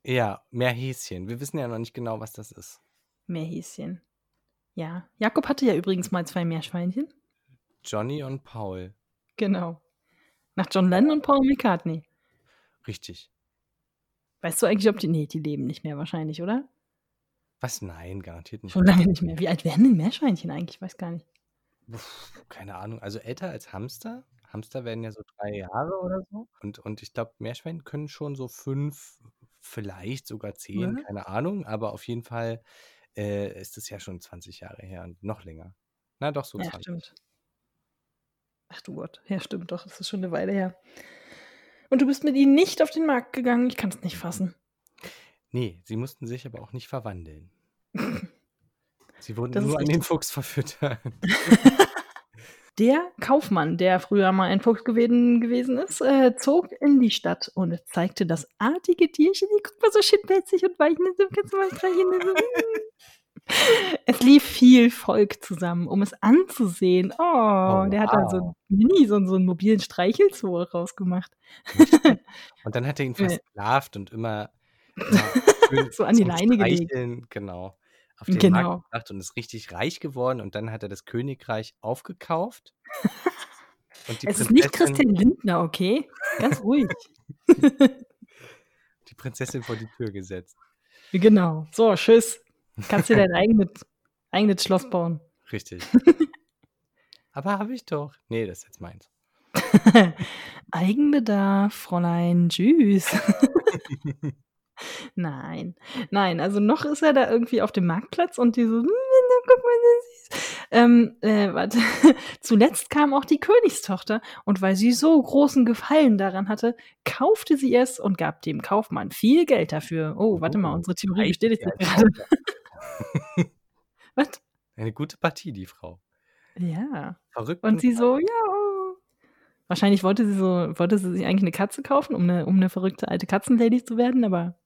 Ja, Meerhäschen. Wir wissen ja noch nicht genau, was das ist. Meerhäschen. Ja. Jakob hatte ja übrigens mal zwei Meerschweinchen. Johnny und Paul. Genau. Nach John Lennon und Paul McCartney. Richtig. Weißt du eigentlich, ob die. Nee, die leben nicht mehr wahrscheinlich, oder? Was? Nein, garantiert nicht. Schon lange nicht mehr. Wie alt werden denn Meerschweinchen eigentlich? Ich weiß gar nicht. Puh, keine Ahnung. Also älter als Hamster. Hamster werden ja so drei Jahre oder so. Und, und ich glaube, Meerschweine können schon so fünf, vielleicht sogar zehn, Ja. keine Ahnung. Aber auf jeden Fall äh, ist es ja schon 20 Jahre her und noch länger. Na doch, so Ja, 20. stimmt. Ach du Gott. Ja, stimmt doch. Das ist schon eine Weile her. Und du bist mit ihnen nicht auf den Markt gegangen. Ich kann es nicht fassen. Nee, sie mussten sich aber auch nicht verwandeln. Sie wurden Das nur an den. Fuchs verfüttert. Der Kaufmann, der früher mal ein Fuchs gewesen, gewesen ist, äh, zog in die Stadt und zeigte das artige Tierchen. Die guck mal so schön pelzig und weich. so Kannst du mal streichen? Es lief viel Volk zusammen, um es anzusehen. Oh, Oh, der hat da so wow. ein Mini, so, so einen mobilen Streichelzoo rausgemacht. Und dann hat er ihn Ja. versklavt und immer, immer So an die Leine gelegt. Genau, auf den Genau. Markt gebracht und ist richtig reich geworden. Und dann hat er das Königreich aufgekauft. Es ist nicht Christian Lindner, okay? Ganz ruhig. die Prinzessin vor die Tür gesetzt. genau. So, tschüss. Kannst dir dein eigenes, eigenes Schloss bauen. Richtig. Aber habe ich doch. Nee, das ist jetzt meins. Eigenbedarf, Fräulein, tschüss. Nein, nein, also noch ist er da irgendwie auf dem Marktplatz und die so, "Hm, guck mal, das ist süß. Ähm, äh, warte. Zuletzt kam auch die Königstochter und weil sie so großen Gefallen daran hatte, kaufte sie es und gab dem Kaufmann viel Geld dafür. Oh, warte mal, Oh, unsere Theorie bestätigt sich gerade. Was? Eine gute Partie, die Frau. Ja. Verrückt. Und sie so, ja. oh. Wahrscheinlich wollte sie so, wollte sie sich eigentlich eine Katze kaufen, um eine, um eine verrückte alte Katzenlady zu werden, aber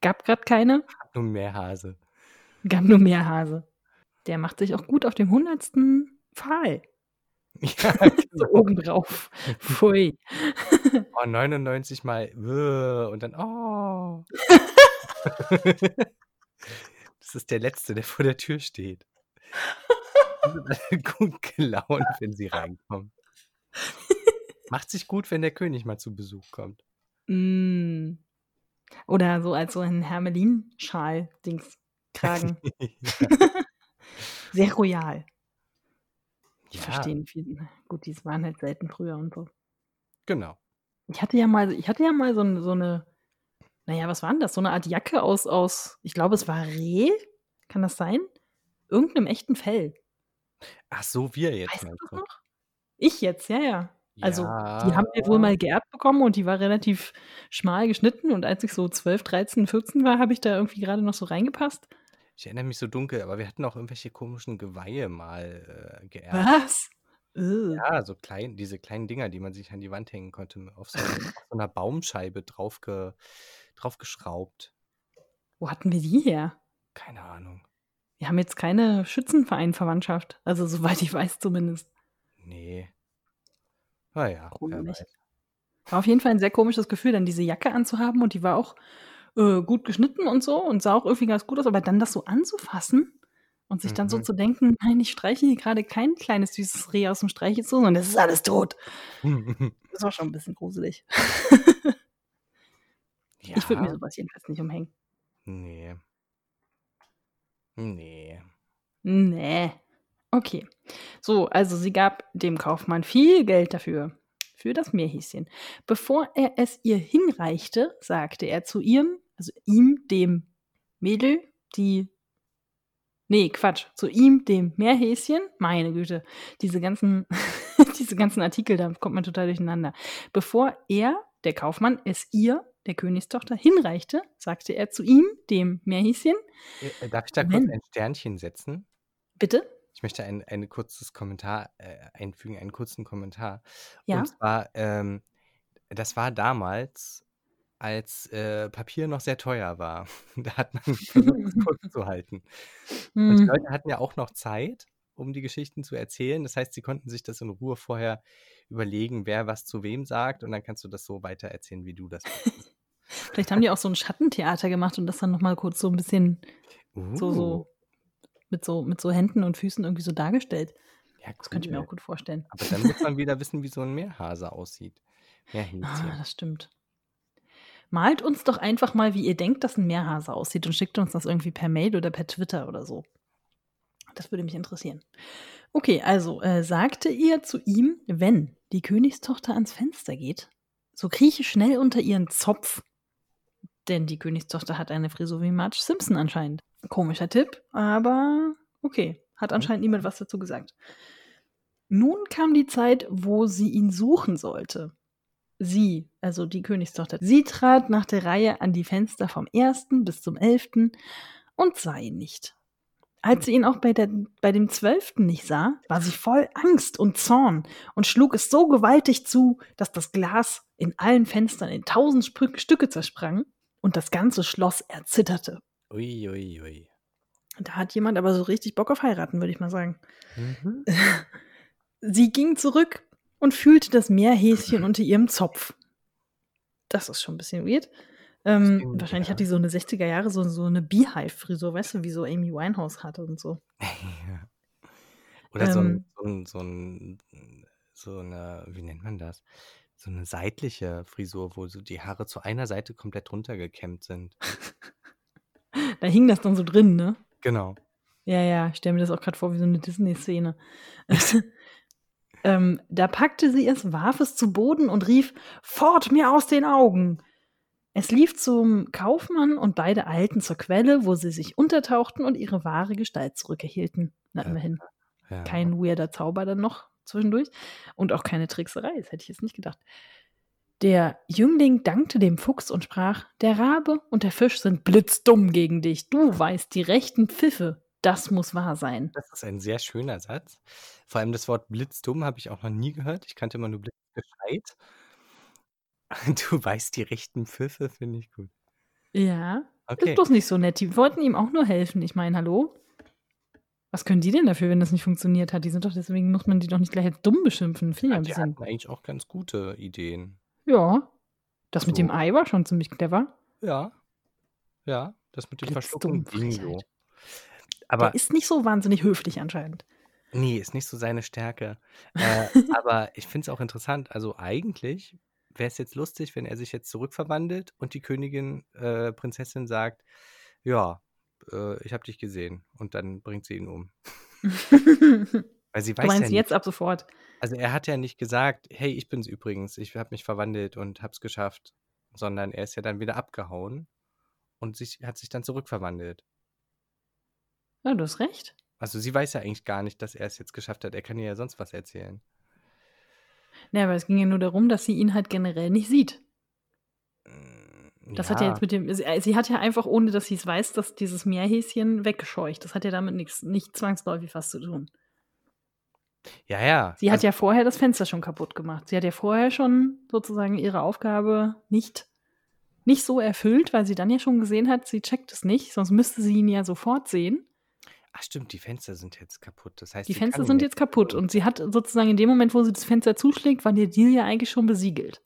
gab gerade keine. Nur mehr Hase. Gab nur mehr Hase. Der macht sich auch gut auf dem hundertsten Pfahl. Ja, So genau. obendrauf. Pfui. Oh, 99 mal äh, und dann oh. Das ist der Letzte, der vor der Tür steht. Die sind alle gut gelaunt, wenn sie reinkommen. Macht sich gut, wenn der König mal zu Besuch kommt. Mm. Oder so als so ein Hermelin-Schal-Dings tragen. Sehr royal. Ich Ja, verstehe viele. Gut, die waren halt selten früher und so. genau. Ich hatte ja mal, ich hatte ja mal so, ein- so eine, naja, was war denn das? So eine Art Jacke aus, aus, ich glaube, es war Reh. Kann das sein? Irgendeinem echten Fell. Ach so, wir jetzt Weißt du das noch? Ich jetzt, ja, ja. Also, die Ja. haben wir wohl mal geerbt bekommen und die war relativ schmal geschnitten. Und als ich so 12, 13, 14 war, habe ich da irgendwie gerade noch so reingepasst. Ich erinnere mich so dunkel, aber wir hatten auch irgendwelche komischen Geweihe mal äh, geerbt. Was? Ja, so klein, diese kleinen Dinger, die man sich an die Wand hängen konnte, auf so, auf so einer Baumscheibe draufge, draufgeschraubt. Wo hatten wir die her? Keine Ahnung. Wir haben jetzt keine Schützenverein-Verwandtschaft. Also, soweit ich weiß zumindest. Nee. Komisch. weiß. War auf jeden Fall ein sehr komisches Gefühl, dann diese Jacke anzuhaben und die war auch äh, gut geschnitten und so und sah auch irgendwie ganz gut aus, aber dann das so anzufassen und sich dann so Mhm. zu denken, nein, ich streiche hier gerade kein kleines süßes Reh aus dem Streichelzoo, sondern das ist alles tot. Das war schon ein bisschen gruselig. Ich würde mir ja, sowas jedenfalls nicht umhängen. nee. Nee. Nee. Okay. So, also sie gab dem Kaufmann viel Geld dafür. Für das Meerhäschen. Bevor er es ihr hinreichte, sagte er zu ihrem, also ihm, dem Mädel, die. Nee, Quatsch. Zu ihm, dem Meerhäschen. Meine Güte. Diese ganzen, diese ganzen Artikel, da kommt man total durcheinander. Bevor er, der Kaufmann, es ihr, der Königstochter, hinreichte, sagte er zu ihm, dem Meerhäschen, Äh, Darf ich da kurz ein Sternchen setzen? Bitte? Ich möchte ein, ein kurzes Kommentar äh, einfügen, einen kurzen Kommentar. Ja? Und zwar, ähm, das war damals, als äh, Papier noch sehr teuer war. Da hat man versucht, es kurz zu halten. Und die Hm. Leute hatten ja auch noch Zeit, um die Geschichten zu erzählen. Das heißt, sie konnten sich das in Ruhe vorher überlegen, wer was zu wem sagt. Und dann kannst du das so weiter erzählen, wie du das. Vielleicht haben die auch so ein Schattentheater gemacht und das dann nochmal kurz so ein bisschen so, Uh, so, mit so, mit so Händen und Füßen irgendwie so dargestellt. ja, Das könnte ich mir cool. auch gut vorstellen. Aber dann muss man wieder wissen, wie so ein Meerhase aussieht. Ah, Meerhäschen. das stimmt. Malt uns doch einfach mal, wie ihr denkt, dass ein Meerhase aussieht und schickt uns das irgendwie per Mail oder per Twitter oder so. Das würde mich interessieren. Okay, also äh, sagte ihr zu ihm, wenn die Königstochter ans Fenster geht, so krieche schnell unter ihren Zopf. Denn die Königstochter hat eine Frisur wie Marge Simpson anscheinend. Komischer Tipp, aber okay. Hat anscheinend niemand was dazu gesagt. Nun kam die Zeit, wo sie ihn suchen sollte. Sie, also die Königstochter, sie trat nach der Reihe an die Fenster vom ersten bis zum elften und sah ihn nicht. Als sie ihn auch bei, der, bei dem zwölften nicht sah, war sie voll Angst und Zorn und schlug es so gewaltig zu, dass das Glas in allen Fenstern in tausend Stücke zersprang und das ganze Schloss erzitterte. Ui, ui, ui. Da hat jemand aber so richtig Bock auf heiraten, würde ich mal sagen. Mhm. Sie ging zurück und fühlte das Meerhäschen unter ihrem Zopf. Das ist schon ein bisschen weird. Ähm, Bisschen, wahrscheinlich ja. hat die so eine 60er Jahre so, so eine Beehive-Frisur, weißt du, wie so Amy Winehouse hatte und so. Ja. Oder so, ein, Ähm, so, ein, so, ein, so eine, wie nennt man das? So eine seitliche Frisur, wo so die Haare zu einer Seite komplett runtergekämmt sind. da hing das dann so drin, ne? Genau. Ja, ja, ich stelle mir das auch gerade vor wie so eine Disney-Szene. ähm, da packte sie es, warf es zu Boden und rief: Fort mir aus den Augen! Es lief zum Kaufmann und beide eilten zur Quelle, wo sie sich untertauchten und ihre wahre Gestalt zurückerhielten. Na, immerhin. Ja. Kein weirder Zauber dann noch zwischendurch. Und auch keine Trickserei, das hätte ich jetzt nicht gedacht. Der Jüngling dankte dem Fuchs und sprach: Der Rabe und der Fisch sind blitzdumm gegen dich. Du weißt die rechten Pfiffe. Das muss wahr sein. Das ist ein sehr schöner Satz. Vor allem das Wort blitzdumm habe ich auch noch nie gehört. Ich kannte immer nur blitzgescheit. Du weißt die rechten Pfiffe, finde ich gut. Ja. Ist Okay. bloß nicht so nett. Die wollten ihm auch nur helfen. Ich meine, hallo? Was können die denn dafür, wenn das nicht funktioniert hat? Die sind doch, deswegen muss man die doch nicht gleich als dumm beschimpfen. Ja, ein die bisschen. hatten eigentlich auch ganz gute Ideen. Ja. Das mit dem So. Ei war schon ziemlich clever. Ja. Ja, das mit dem Verschlucken ging so. Aber Der ist nicht so wahnsinnig höflich anscheinend. Nee, ist nicht so seine Stärke. Äh, aber ich finde es auch interessant. Also eigentlich wäre es jetzt lustig, wenn er sich jetzt zurückverwandelt und die Königin, äh, Prinzessin sagt, ja, äh, ich habe dich gesehen. Und dann bringt sie ihn um. du Weil sie weiß ja meinst nicht. jetzt ab sofort. Also er hat ja nicht gesagt, hey, ich bin's übrigens, ich habe mich verwandelt und hab's geschafft, sondern er ist ja dann wieder abgehauen und sich, hat sich dann zurückverwandelt. Ja, du hast recht. Also sie weiß ja eigentlich gar nicht, dass er es jetzt geschafft hat. Er kann ihr ja sonst was erzählen. Ja, aber es ging ja nur darum, dass sie ihn halt generell nicht sieht. Das hat ja Ja, jetzt mit dem, sie, sie hat ja einfach, ohne dass sie es weiß, dass dieses Meerhäschen weggescheucht. Das hat ja damit nichts, nicht zwangsläufig was zu tun. ja, ja. Sie hat Also, ja vorher das Fenster schon kaputt gemacht. Sie hat ja vorher schon sozusagen ihre Aufgabe nicht, nicht so erfüllt, weil sie dann ja schon gesehen hat, sie checkt es nicht, sonst müsste sie ihn ja sofort sehen. ach stimmt, die Fenster sind jetzt kaputt. Das heißt, Die Fenster sind jetzt jetzt kaputt und sie hat sozusagen in dem Moment, wo sie das Fenster zuschlägt, war der Deal ja eigentlich schon besiegelt.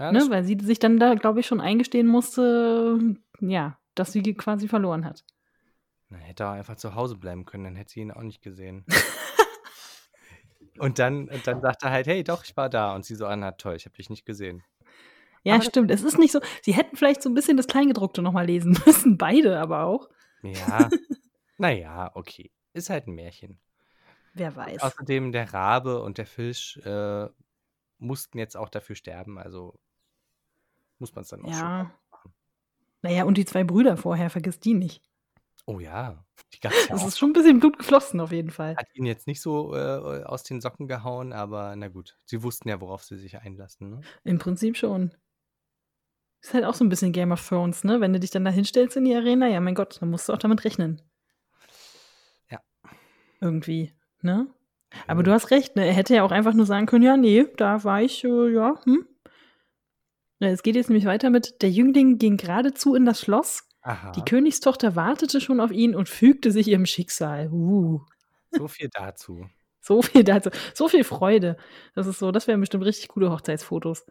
Ja. Ne? Weil sie sich dann da, glaube ich, schon eingestehen musste, ja, dass sie quasi verloren hat. Na, hätte er einfach zu Hause bleiben können, dann hätte sie ihn auch nicht gesehen. und dann, und dann sagt er halt, hey, doch, ich war da. Und sie so, Anna, toll, ich habe dich nicht gesehen. Ja, Aber stimmt. Es ist nicht so. Sie hätten vielleicht so ein bisschen das Kleingedruckte nochmal lesen müssen. Beide aber auch. Ja, naja, okay. Ist halt ein Märchen. Wer weiß. Außerdem, der Rabe und der Fisch äh, mussten jetzt auch dafür sterben, also muss man es dann auch schon Ja. machen. Naja, und die zwei Brüder vorher, vergiss die nicht. Oh ja, die gab es ja Das auch. ist schon ein bisschen Blut geflossen, auf jeden Fall. Hat ihn jetzt nicht so äh, aus den Socken gehauen, aber na gut. Sie wussten ja, worauf sie sich einlassen. Ne? Im Prinzip schon. Ist halt auch so ein bisschen Game of Thrones, ne? Wenn du dich dann da hinstellst in die Arena, ja, mein Gott, dann musst du auch damit rechnen. Ja. Irgendwie, ne? Aber du hast recht, ne? Er hätte ja auch einfach nur sagen können, ja, nee, da war ich, äh, ja, hm. Es geht jetzt nämlich weiter mit, der Jüngling ging geradezu in das Schloss, Aha, die Königstochter wartete schon auf ihn und fügte sich ihrem Schicksal. Uh, so viel dazu. so viel dazu, so viel Freude. Das ist so, das wären bestimmt richtig coole Hochzeitsfotos.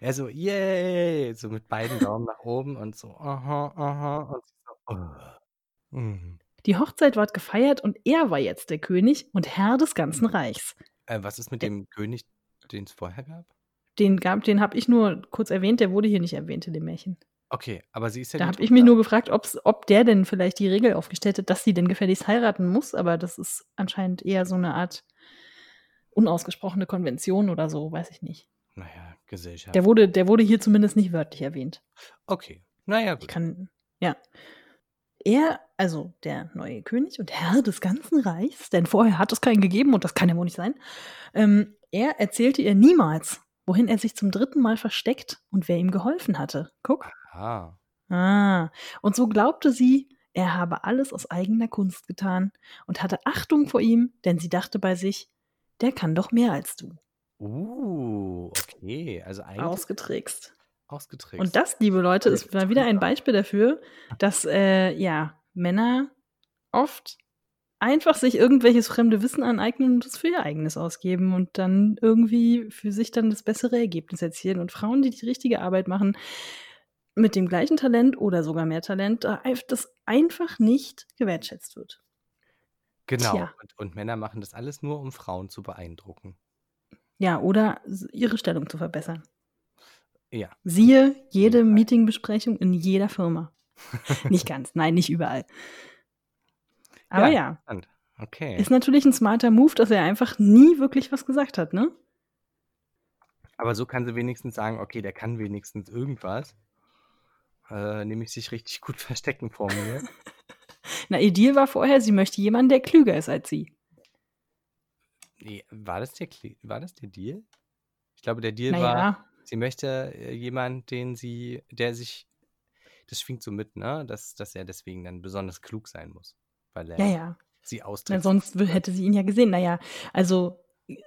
Er so, yay, so mit beiden Daumen nach oben und so, aha, aha, und so, oh. Mhm. Die Hochzeit ward gefeiert und er war jetzt der König und Herr des ganzen Reichs. Äh, was ist mit Ja. dem König, den es vorher gab? Den, gab- den habe ich nur kurz erwähnt, der wurde hier nicht erwähnt in dem Märchen. Okay, aber sie ist ja Da habe ich mich nur gefragt, ob der denn vielleicht die Regel aufgestellt hat, dass sie denn gefälligst heiraten muss, aber das ist anscheinend eher so eine Art unausgesprochene Konvention oder so, weiß ich nicht. Naja, Gesellschaft. Der wurde, der wurde hier zumindest nicht wörtlich erwähnt. okay, naja, Ich gut. kann, ja. Er, also der neue König und Herr des ganzen Reichs, denn vorher hat es keinen gegeben und das kann ja wohl nicht sein, ähm, er erzählte ihr niemals, wohin er sich zum dritten Mal versteckt und wer ihm geholfen hatte. Guck. Ah, Ah, und so glaubte sie, er habe alles aus eigener Kunst getan und hatte Achtung vor ihm, denn sie dachte bei sich, der kann doch mehr als du. uh, okay, also eigentlich Ausgetrickst. ausgetrickst. Und das, liebe Leute, ist mal wieder ein Beispiel dafür, dass äh, ja Männer oft einfach sich irgendwelches fremde Wissen aneignen und es für ihr eigenes ausgeben und dann irgendwie für sich dann das bessere Ergebnis erzielen. Und Frauen, die die richtige Arbeit machen, mit dem gleichen Talent oder sogar mehr Talent, das einfach nicht gewertschätzt wird. Genau, und, und Männer machen das alles nur, um Frauen zu beeindrucken. Ja, oder ihre Stellung zu verbessern. Ja, Siehe jede Meetingbesprechung in jeder Firma. nicht ganz, nein, nicht überall. Aber ja, interessant. Okay. ist natürlich ein smarter Move, dass er einfach nie wirklich was gesagt hat, ne? Aber so kann sie wenigstens sagen, okay, der kann wenigstens irgendwas. Äh, nämlich sich richtig gut verstecken vor mir. Na, ihr Deal war vorher, sie möchte jemanden, der klüger ist als sie. nee, war, das der, war das der Deal? Ich glaube, der Deal war, Naja, sie möchte äh, jemanden, den sie, der sich, das schwingt so mit, ne? Dass, dass er deswegen dann besonders klug sein muss. Weil er ja, ja. sie Na, austritt. sonst wü- hätte sie ihn ja gesehen. Naja, also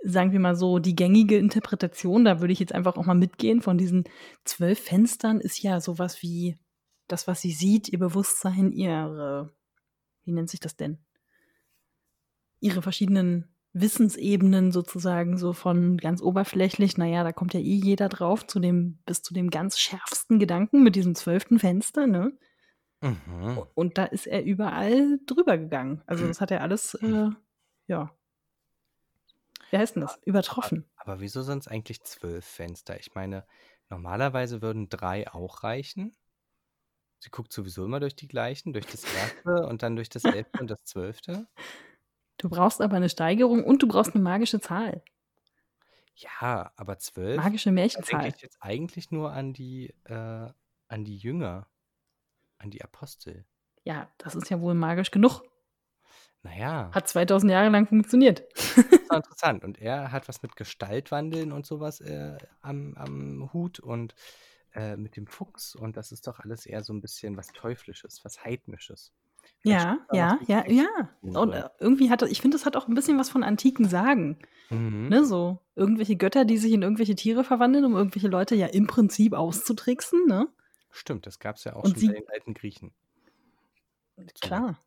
sagen wir mal so, die gängige Interpretation, da würde ich jetzt einfach auch mal mitgehen, von diesen zwölf Fenstern ist ja sowas wie das, was sie sieht, ihr Bewusstsein, ihre, wie nennt sich das denn? Ihre verschiedenen Wissensebenen sozusagen, so von ganz oberflächlich, naja, da kommt ja eh jeder drauf, zu dem, bis zu dem ganz schärfsten Gedanken mit diesem zwölften Fenster, ne? Mhm. Und da ist er überall drüber gegangen. Also das hat er alles, äh, ja. Wie heißt denn das? Übertroffen. Aber wieso sind es eigentlich zwölf Fenster? Ich meine, normalerweise würden drei auch reichen. Sie guckt sowieso immer durch die gleichen, durch das erste und dann durch das elfte und das zwölfte. Du brauchst aber eine Steigerung und du brauchst eine magische Zahl. Ja, aber zwölf? Magische Da Märchenzahl. denke ich jetzt eigentlich nur an die, äh, an die Jünger, an die Apostel. Ja, das ist ja wohl magisch genug. Naja, Hat 2000 Jahre lang funktioniert. das war interessant. Und er hat was mit Gestaltwandeln und sowas äh, am, am Hut und äh, mit dem Fuchs. Und das ist doch alles eher so ein bisschen was Teuflisches, was Heidnisches. Ja, ja, ja, ja. Und äh, irgendwie hat das, ich finde, das hat auch ein bisschen was von antiken Sagen. Mhm. Ne, so irgendwelche Götter, die sich in irgendwelche Tiere verwandeln, um irgendwelche Leute ja im Prinzip auszutricksen, ne? Stimmt, das gab es ja auch Und schon sie- bei den alten Griechen. Klar.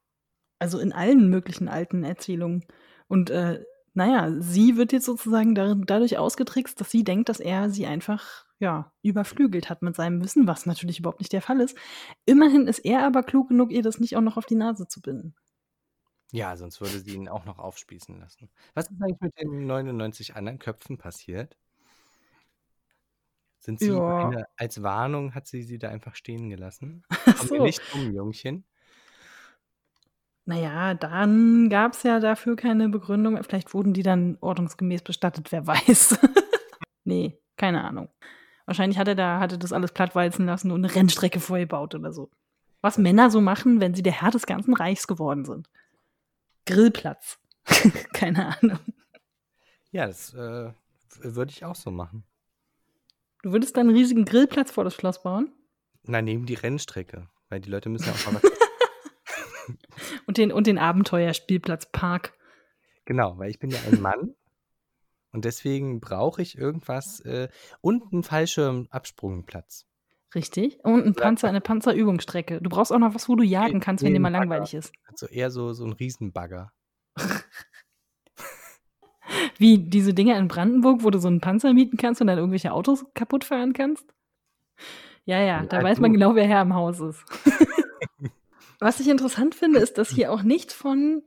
Also in allen möglichen alten Erzählungen. Und äh, naja, sie wird jetzt sozusagen da, dadurch ausgetrickst, dass sie denkt, dass er sie einfach ja, überflügelt hat mit seinem Wissen, was natürlich überhaupt nicht der Fall ist. Immerhin ist er aber klug genug, ihr das nicht auch noch auf die Nase zu binden. Ja, sonst würde sie ihn auch noch aufspießen lassen. Was ist eigentlich mit den 99 anderen Köpfen passiert? Sind sie Ja. eine, als Warnung hat sie sie da einfach stehen gelassen? Ach Komm mir so. nicht um, Jungchen. Naja, dann gab es ja dafür keine Begründung. Vielleicht wurden die dann ordnungsgemäß bestattet, wer weiß. nee, keine Ahnung. Wahrscheinlich hat er da, hatte das alles plattwalzen lassen und eine Rennstrecke vorgebaut oder so. Was Männer so machen, wenn sie der Herr des ganzen Reichs geworden sind. Grillplatz. keine Ahnung. Ja, das äh, würde ich auch so machen. Du würdest dann einen riesigen Grillplatz vor das Schloss bauen Na, neben die Rennstrecke. Weil die Leute müssen ja auch mal was. und den, und den Abenteuerspielplatz Park. genau, weil ich bin ja ein Mann. Und deswegen brauche ich irgendwas äh, und einen Fallschirmabsprungplatz. Richtig. Und ein. Panzer, eine Panzerübungsstrecke. Du brauchst auch noch was, wo du jagen kannst, wenn dir mal langweilig ist. Also eher so, so ein Riesenbagger. Wie diese Dinger in Brandenburg, wo du so einen Panzer mieten kannst und dann irgendwelche Autos kaputt fahren kannst? Ja, ja, Ja, da weiß man genau, wer Herr im Haus ist. Was ich interessant finde, ist, dass hier auch nicht von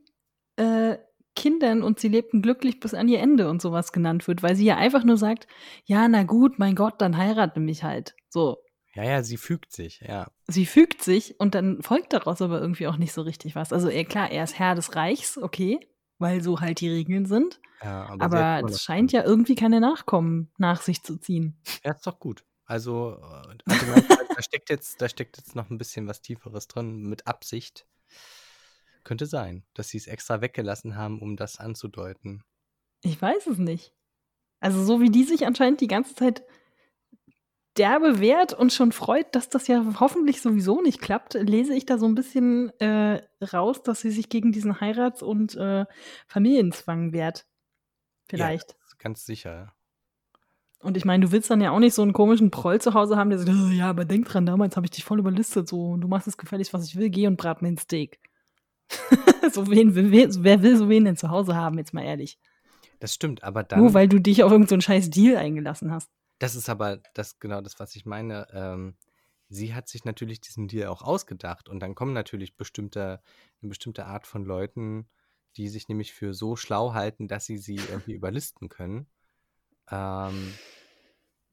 äh, Kindern und sie lebten glücklich bis an ihr Ende und sowas genannt wird, weil sie ja einfach nur sagt, ja, na gut, mein Gott, dann heirate mich halt. So, Ja, ja, sie fügt sich, ja. sie fügt sich und dann folgt daraus aber irgendwie auch nicht so richtig was. Also er, klar, er ist Herr des Reichs, okay, weil so halt die Regeln sind. ja aber Aber es scheint ja irgendwie keine Nachkommen nach sich zu ziehen. Ja, ist doch gut. Also, äh, also da steckt jetzt, da steckt jetzt noch ein bisschen was Tieferes drin mit Absicht. Könnte sein, dass sie es extra weggelassen haben, um das anzudeuten. Ich weiß es nicht. Also so wie die sich anscheinend die ganze Zeit derbe wehrt und schon freut, dass das ja hoffentlich sowieso nicht klappt, lese ich da so ein bisschen äh, raus, dass sie sich gegen diesen Heirats- und äh, Familienzwang wehrt. Vielleicht. Ja, ganz sicher. Und ich meine, du willst dann ja auch nicht so einen komischen Proll zu Hause haben, der sagt, "Oh, ja, aber denk dran, damals habe ich dich voll überlistet, so, du machst es gefälligst, was ich will, geh und brat mir ein Steak. so wen, wer, wer will so wen denn zu Hause haben, jetzt mal ehrlich. Das stimmt, aber dann. Nur weil du dich auf irgendeinen so scheiß Deal eingelassen hast. Das ist aber das genau das, was ich meine. Ähm, sie hat sich natürlich diesen Deal auch ausgedacht und dann kommen natürlich bestimmte, eine bestimmte Art von Leuten, die sich nämlich für so schlau halten, dass sie sie irgendwie überlisten können. Ähm,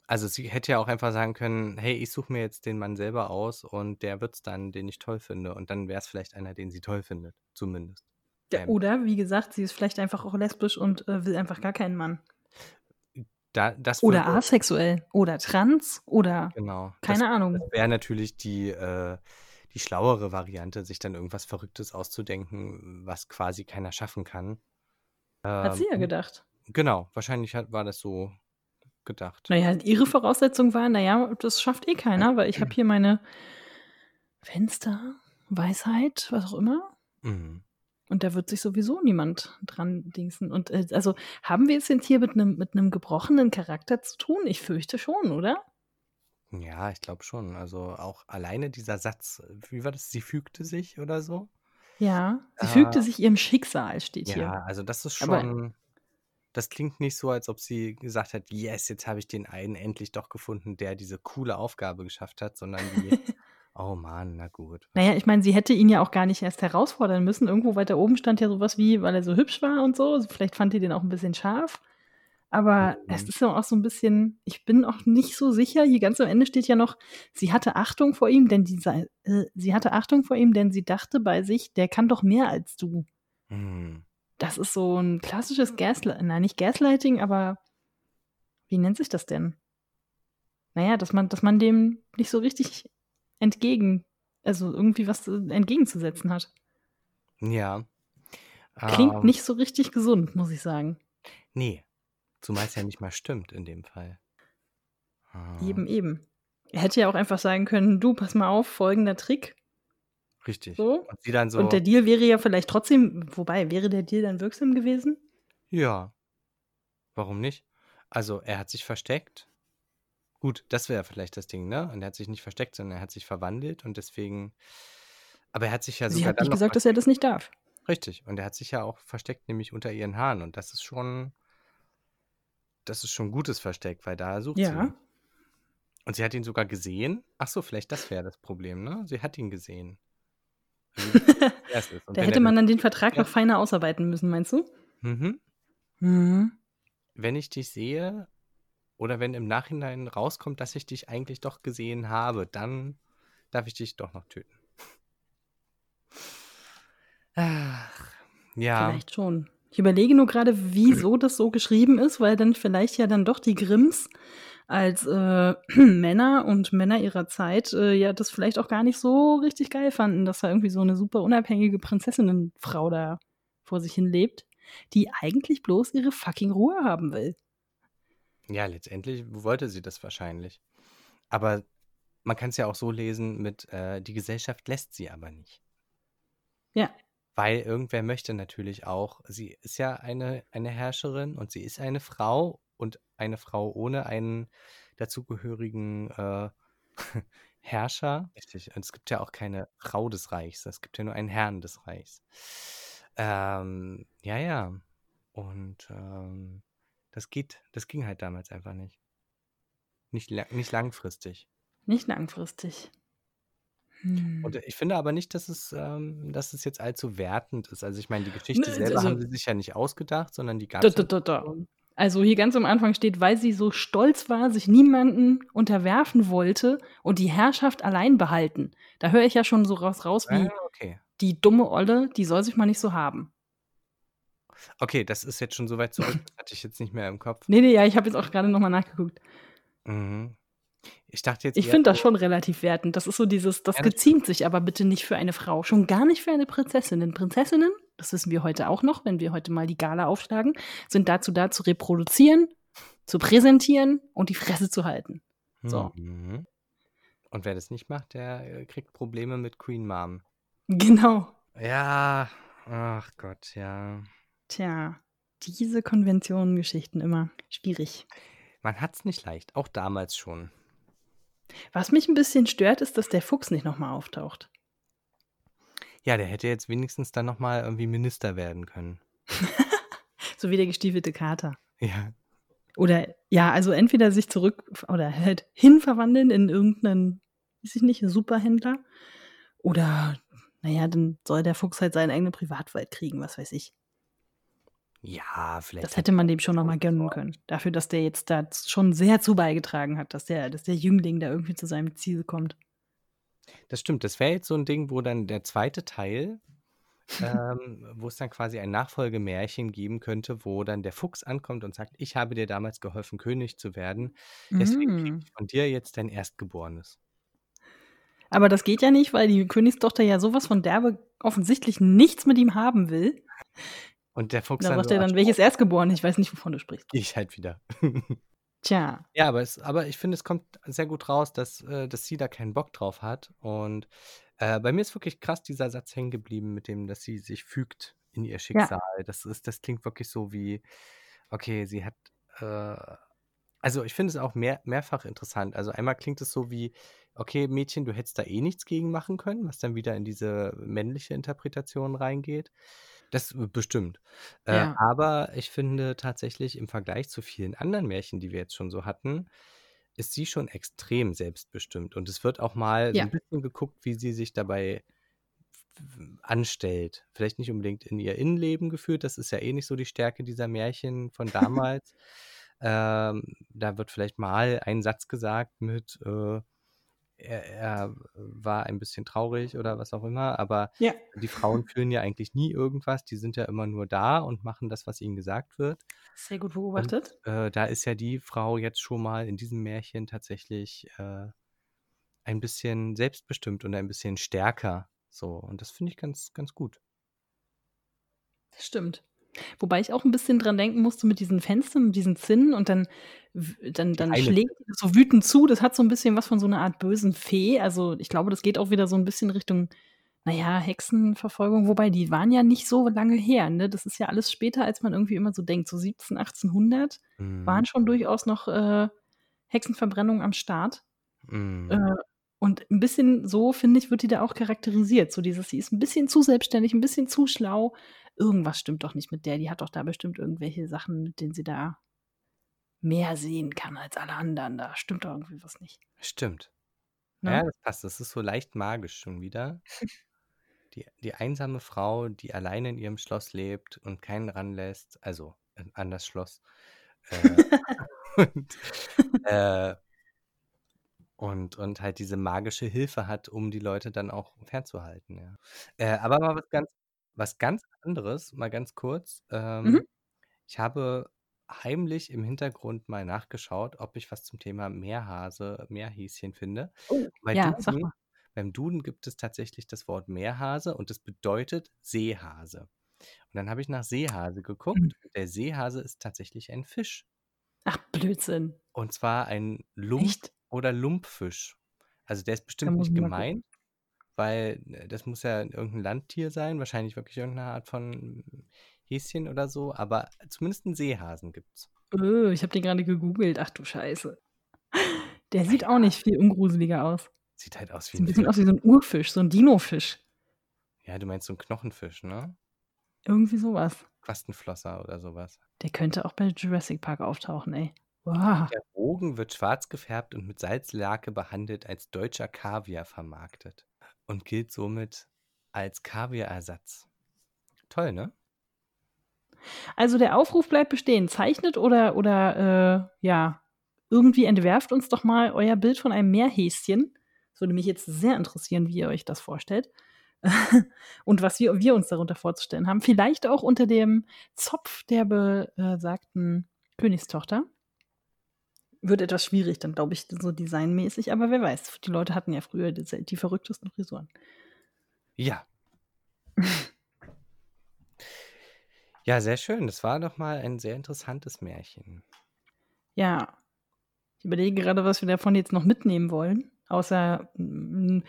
also sie hätte ja auch einfach sagen können, hey, ich suche mir jetzt den Mann selber aus und der wird's dann, den ich toll finde. Und dann wäre es vielleicht einer, den sie toll findet, zumindest. Ja, Ähm, oder, wie gesagt, sie ist vielleicht einfach auch lesbisch und äh, will einfach gar keinen Mann. Da, das Oder asexuell. Oder trans. Oder Genau. keine das, Ahnung. Das wäre natürlich die, äh, die schlauere Variante, sich dann irgendwas Verrücktes auszudenken, was quasi keiner schaffen kann. Hat sie ja Ähm, gedacht. Genau, wahrscheinlich hat, war das so gedacht. Naja, ihre Voraussetzung war, naja, das schafft eh keiner, weil ich habe hier meine Fenster, Weisheit, was auch immer. Mhm. Und da wird sich sowieso niemand dran dingsen. Und äh, also haben wir es jetzt hier mit einem mit einem gebrochenen Charakter zu tun? Ich fürchte schon, oder? Ja, ich glaube schon. Also auch alleine dieser Satz, wie war das? Sie fügte sich oder so? Ja. Sie Äh, fügte sich ihrem Schicksal, steht Ja, hier. also das ist Aber- schon. Das klingt nicht so, als ob sie gesagt hat, yes, jetzt habe ich den einen endlich doch gefunden, der diese coole Aufgabe geschafft hat, sondern die, oh Mann, na gut. Naja, ich meine, sie hätte ihn ja auch gar nicht erst herausfordern müssen. Irgendwo weiter oben stand ja sowas wie, weil er so hübsch war und so. Also Vielleicht fand ihr den auch ein bisschen scharf. Aber Mhm. es ist ja auch so ein bisschen, ich bin auch nicht so sicher. Hier ganz am Ende steht ja noch, sie hatte Achtung vor ihm, denn die, äh, sie hatte Achtung vor ihm, denn sie dachte bei sich, der kann doch mehr als du. Hm. das ist so ein klassisches Gaslighting, nein, nicht Gaslighting, aber wie nennt sich das denn? Naja, dass man, dass man dem nicht so richtig entgegen, also irgendwie was entgegenzusetzen hat. Ja. Klingt Ähm, nicht so richtig gesund, muss ich sagen. nee. Zumal es ja nicht mal stimmt in dem Fall. Ah, Eben, eben. Er hätte ja auch einfach sagen können, du, pass mal auf, folgender Trick. Richtig. So. Und so, Und der Deal wäre ja vielleicht trotzdem, wobei, wäre der Deal dann wirksam gewesen? ja, warum nicht? Also, er hat sich versteckt. Gut, das wäre vielleicht das Ding, ne? Und er hat sich nicht versteckt, sondern er hat sich verwandelt und deswegen. Aber er hat sich ja Sie sogar hat dann nicht gesagt, dass er das nicht darf. Richtig. Und er hat sich ja auch versteckt, nämlich unter ihren Haaren. Und das ist schon, das ist schon ein gutes Versteck, weil da sucht sie Ja. ihn. Und sie hat ihn sogar gesehen. Ach so, vielleicht das wäre das Problem, ne? Sie hat ihn gesehen. Also, Da hätte man dann- dann den Vertrag Ja. noch feiner ausarbeiten müssen, meinst du? Mhm. Mhm. Wenn ich dich sehe oder wenn im Nachhinein rauskommt, dass ich dich eigentlich doch gesehen habe, dann darf ich dich doch noch töten. Ach, ja. Vielleicht schon. Ich überlege nur gerade, wieso das so geschrieben ist, weil dann vielleicht ja dann doch die Grimms als äh, Männer und Männer ihrer Zeit äh, ja das vielleicht auch gar nicht so richtig geil fanden, dass da irgendwie so eine super unabhängige Prinzessinnenfrau da vor sich hin lebt, die eigentlich bloß ihre fucking Ruhe haben will. Ja, letztendlich wollte sie das wahrscheinlich. Aber man kann es ja auch so lesen mit, äh, die Gesellschaft lässt sie aber nicht. Ja. Weil irgendwer möchte natürlich auch, sie ist ja eine, eine Herrscherin und sie ist eine Frau und eine Frau ohne einen dazugehörigen äh, Herrscher. Richtig. Und es gibt ja auch keine Frau des Reichs, es gibt ja nur einen Herrn des Reichs. Ähm, ja, ja. Und ähm, das geht, das ging halt damals einfach nicht. Nicht, nicht langfristig. Nicht langfristig. Hm. Und ich finde aber nicht, dass es, ähm, dass es jetzt allzu wertend ist. Also ich meine, die Geschichte Ne, selber also- haben sie sich ja nicht ausgedacht, sondern die gab es. Also hier ganz am Anfang steht, weil sie so stolz war, sich niemanden unterwerfen wollte und die Herrschaft allein behalten. Da höre ich ja schon so raus, raus wie Ah, okay. die dumme Olle, die soll sich mal nicht so haben. Okay, das ist jetzt schon so weit zurück, hatte ich jetzt nicht mehr im Kopf. Nee, nee, ja, ich habe jetzt auch gerade nochmal nachgeguckt. Mhm. Ich dachte jetzt Ich finde das schon relativ wertend. Das ist so dieses, das das geziemt sich aber bitte nicht für eine Frau. Schon gar nicht für eine Prinzessin. Denn Prinzessinnen, das wissen wir heute auch noch, wenn wir heute mal die Gala aufschlagen, sind dazu da zu reproduzieren, zu präsentieren und die Fresse zu halten. So. Mhm. Und wer das nicht macht, der äh, kriegt Probleme mit Queen Mom. Genau. Ja, ach Gott, ja. Tja, diese Konventionengeschichten immer schwierig. Man hat's nicht leicht, auch damals schon. Was mich ein bisschen stört, ist, dass der Fuchs nicht nochmal auftaucht. Ja, der hätte jetzt wenigstens dann nochmal irgendwie Minister werden können. So wie der gestiefelte Kater. Ja. Oder ja, also entweder sich zurück oder halt hinverwandeln in irgendeinen, weiß ich nicht, Superhändler. Oder, naja, dann soll der Fuchs halt seinen eigenen Privatwald kriegen, was weiß ich. Ja, vielleicht. Das hätte man dem schon nochmal gönnen können. Dafür, dass der jetzt da schon sehr zu beigetragen hat, dass der, dass der Jüngling da irgendwie zu seinem Ziel kommt. Das stimmt. Das wäre jetzt so ein Ding, wo dann der zweite Teil, ähm, wo es dann quasi ein Nachfolgemärchen geben könnte, wo dann der Fuchs ankommt und sagt, ich habe dir damals geholfen, König zu werden. Deswegen Mm. ich von dir jetzt dein Erstgeborenes. Aber das geht ja nicht, weil die Königstochter ja sowas von derbe offensichtlich nichts mit ihm haben will. Und der Fuchs Da dann sagt so, er dann, welches Erstgeborene? Ich weiß nicht, wovon du sprichst. ich halt wieder. Tja, Ja, aber, es, aber ich finde, es kommt sehr gut raus, dass, äh, dass sie da keinen Bock drauf hat. Und äh, bei mir ist wirklich krass dieser Satz hängen geblieben, mit dem, dass sie sich fügt in ihr Schicksal. Das, ist, das klingt wirklich so wie, okay, sie hat. Äh, also ich finde es auch mehr, mehrfach interessant. Also einmal klingt es so wie, okay, Mädchen, du hättest da eh nichts gegen machen können, was dann wieder in diese männliche Interpretation reingeht. Das bestimmt. Äh, Ja. aber ich finde tatsächlich im Vergleich zu vielen anderen Märchen, die wir jetzt schon so hatten, ist sie schon extrem selbstbestimmt. Und es wird auch mal so Ja. ein bisschen geguckt, wie sie sich dabei anstellt. Vielleicht nicht unbedingt in ihr Innenleben geführt, das ist ja eh nicht so die Stärke dieser Märchen von damals. ähm, da wird vielleicht mal ein Satz gesagt mit, äh, er, er war ein bisschen traurig oder was auch immer, aber Ja. die Frauen fühlen ja eigentlich nie irgendwas, die sind ja immer nur da und machen das, was ihnen gesagt wird. Sehr gut Und beobachtet. äh, da ist ja die Frau jetzt schon mal in diesem Märchen tatsächlich äh, ein bisschen selbstbestimmt und ein bisschen stärker. So, und das finde ich ganz, ganz gut. Das stimmt. Wobei ich auch ein bisschen dran denken musste mit diesen Fenstern und diesen Zinnen und dann, dann, dann eine schlägt das so wütend zu. Das hat so ein bisschen was von so einer Art bösen Fee. Also ich glaube, das geht auch wieder so ein bisschen Richtung, naja, Hexenverfolgung. Wobei die waren ja nicht so lange her. Ne? Das ist ja alles später, als man irgendwie immer so denkt. So 17, 1800 Mhm. waren schon durchaus noch äh, Hexenverbrennungen am Start. Mhm. Äh, und ein bisschen so, finde ich, wird die da auch charakterisiert. So dieses, sie ist ein bisschen zu selbstständig, ein bisschen zu schlau. Irgendwas stimmt doch nicht mit der. Die hat doch da bestimmt irgendwelche Sachen, mit denen sie da mehr sehen kann als alle anderen. Da stimmt doch irgendwie was nicht. Stimmt. Ne? Ja, das passt. Das ist so leicht magisch schon wieder. Die, die einsame Frau, die alleine in ihrem Schloss lebt und keinen ranlässt, also äh, an das Schloss. Äh, und, äh, und, und halt diese magische Hilfe hat, um die Leute dann auch fernzuhalten. Ja. Äh, aber mal was ganz, was ganz anderes, mal ganz kurz. Ähm, Mhm. Ich habe heimlich im Hintergrund mal nachgeschaut, ob ich was zum Thema Meerhase, Meerhäschen finde. Oh, Bei ja, sag Duden, mal. beim Duden gibt es tatsächlich das Wort Meerhase und das bedeutet Seehase. Und dann habe ich nach Seehase geguckt. Mhm. Und der Seehase ist tatsächlich ein Fisch. Ach, Blödsinn. Und zwar ein Lump- Echt? Oder Lumpfisch. Also der ist bestimmt nicht gemeint, weil äh, das muss ja irgendein Landtier sein, wahrscheinlich wirklich irgendeine Art von Häschen oder so, aber zumindest einen Seehasen gibt's. Öh, ich habe den gerade gegoogelt. Ach du Scheiße. Der sieht auch nicht viel ungruseliger aus. Sieht halt aus wie ein ein bisschen aus wie so ein Urfisch, so ein Dinofisch. Ja, du meinst so ein Knochenfisch, ne? Irgendwie sowas. Quastenflosser oder sowas. Der könnte auch bei Jurassic Park auftauchen, ey. Wow. Der Bogen wird schwarz gefärbt und mit Salzlake behandelt als deutscher Kaviar vermarktet und gilt somit als Kaviarersatz. Toll, ne? Also der Aufruf bleibt bestehen. Zeichnet oder, oder äh, ja, irgendwie entwerft uns doch mal euer Bild von einem Meerhäschen. Das würde mich jetzt sehr interessieren, wie ihr euch das vorstellt. Und was wir, wir uns darunter vorzustellen haben. Vielleicht auch unter dem Zopf der besagten Königstochter. Wird etwas schwierig, dann glaube ich, so designmäßig, aber wer weiß. Die Leute hatten ja früher die, die verrücktesten Frisuren. Ja. Ja, sehr schön. Das war doch mal ein sehr interessantes Märchen. Ja, ich überlege gerade, was wir davon jetzt noch mitnehmen wollen. Außer, mm,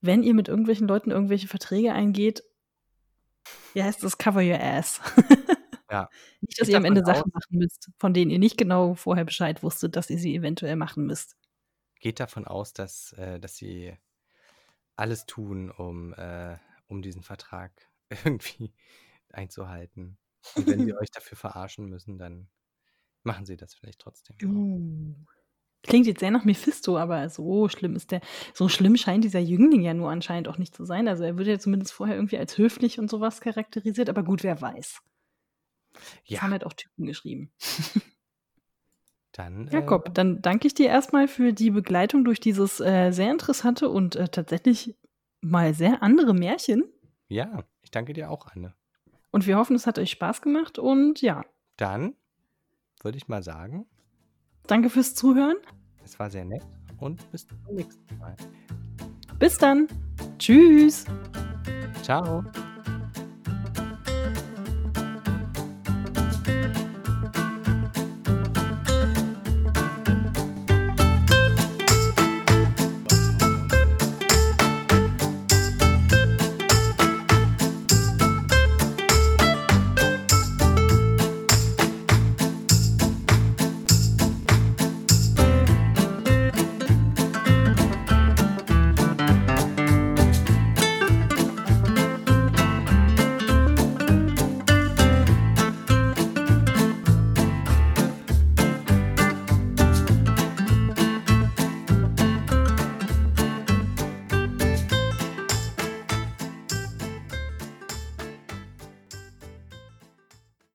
wenn ihr mit irgendwelchen Leuten irgendwelche Verträge eingeht, wie heißt das? Cover your ass. Ja. Nicht, dass Geht ihr am Ende Sachen machen müsst, von denen ihr nicht genau vorher Bescheid wusstet, dass ihr sie eventuell machen müsst. Geht davon aus, dass, äh, dass sie alles tun, um, äh, um diesen Vertrag irgendwie einzuhalten. Und wenn sie euch dafür verarschen müssen, dann machen sie das vielleicht trotzdem. Uh. Klingt jetzt sehr nach Mephisto, aber so schlimm ist der. So schlimm scheint dieser Jüngling ja nur anscheinend auch nicht zu sein. Also er wird ja zumindest vorher irgendwie als höflich und sowas charakterisiert, aber gut, wer weiß. Das Ja, haben halt auch Typen geschrieben. dann. Jakob, Äh, dann danke ich dir erstmal für die Begleitung durch dieses äh, sehr interessante und äh, tatsächlich mal sehr andere Märchen. ja, ich danke dir auch, Anne. Und wir hoffen, es hat euch Spaß gemacht. Und ja, Dann würde ich mal sagen, danke fürs Zuhören. es war sehr nett und bis zum nächsten Mal. Bis dann. Tschüss. Ciao.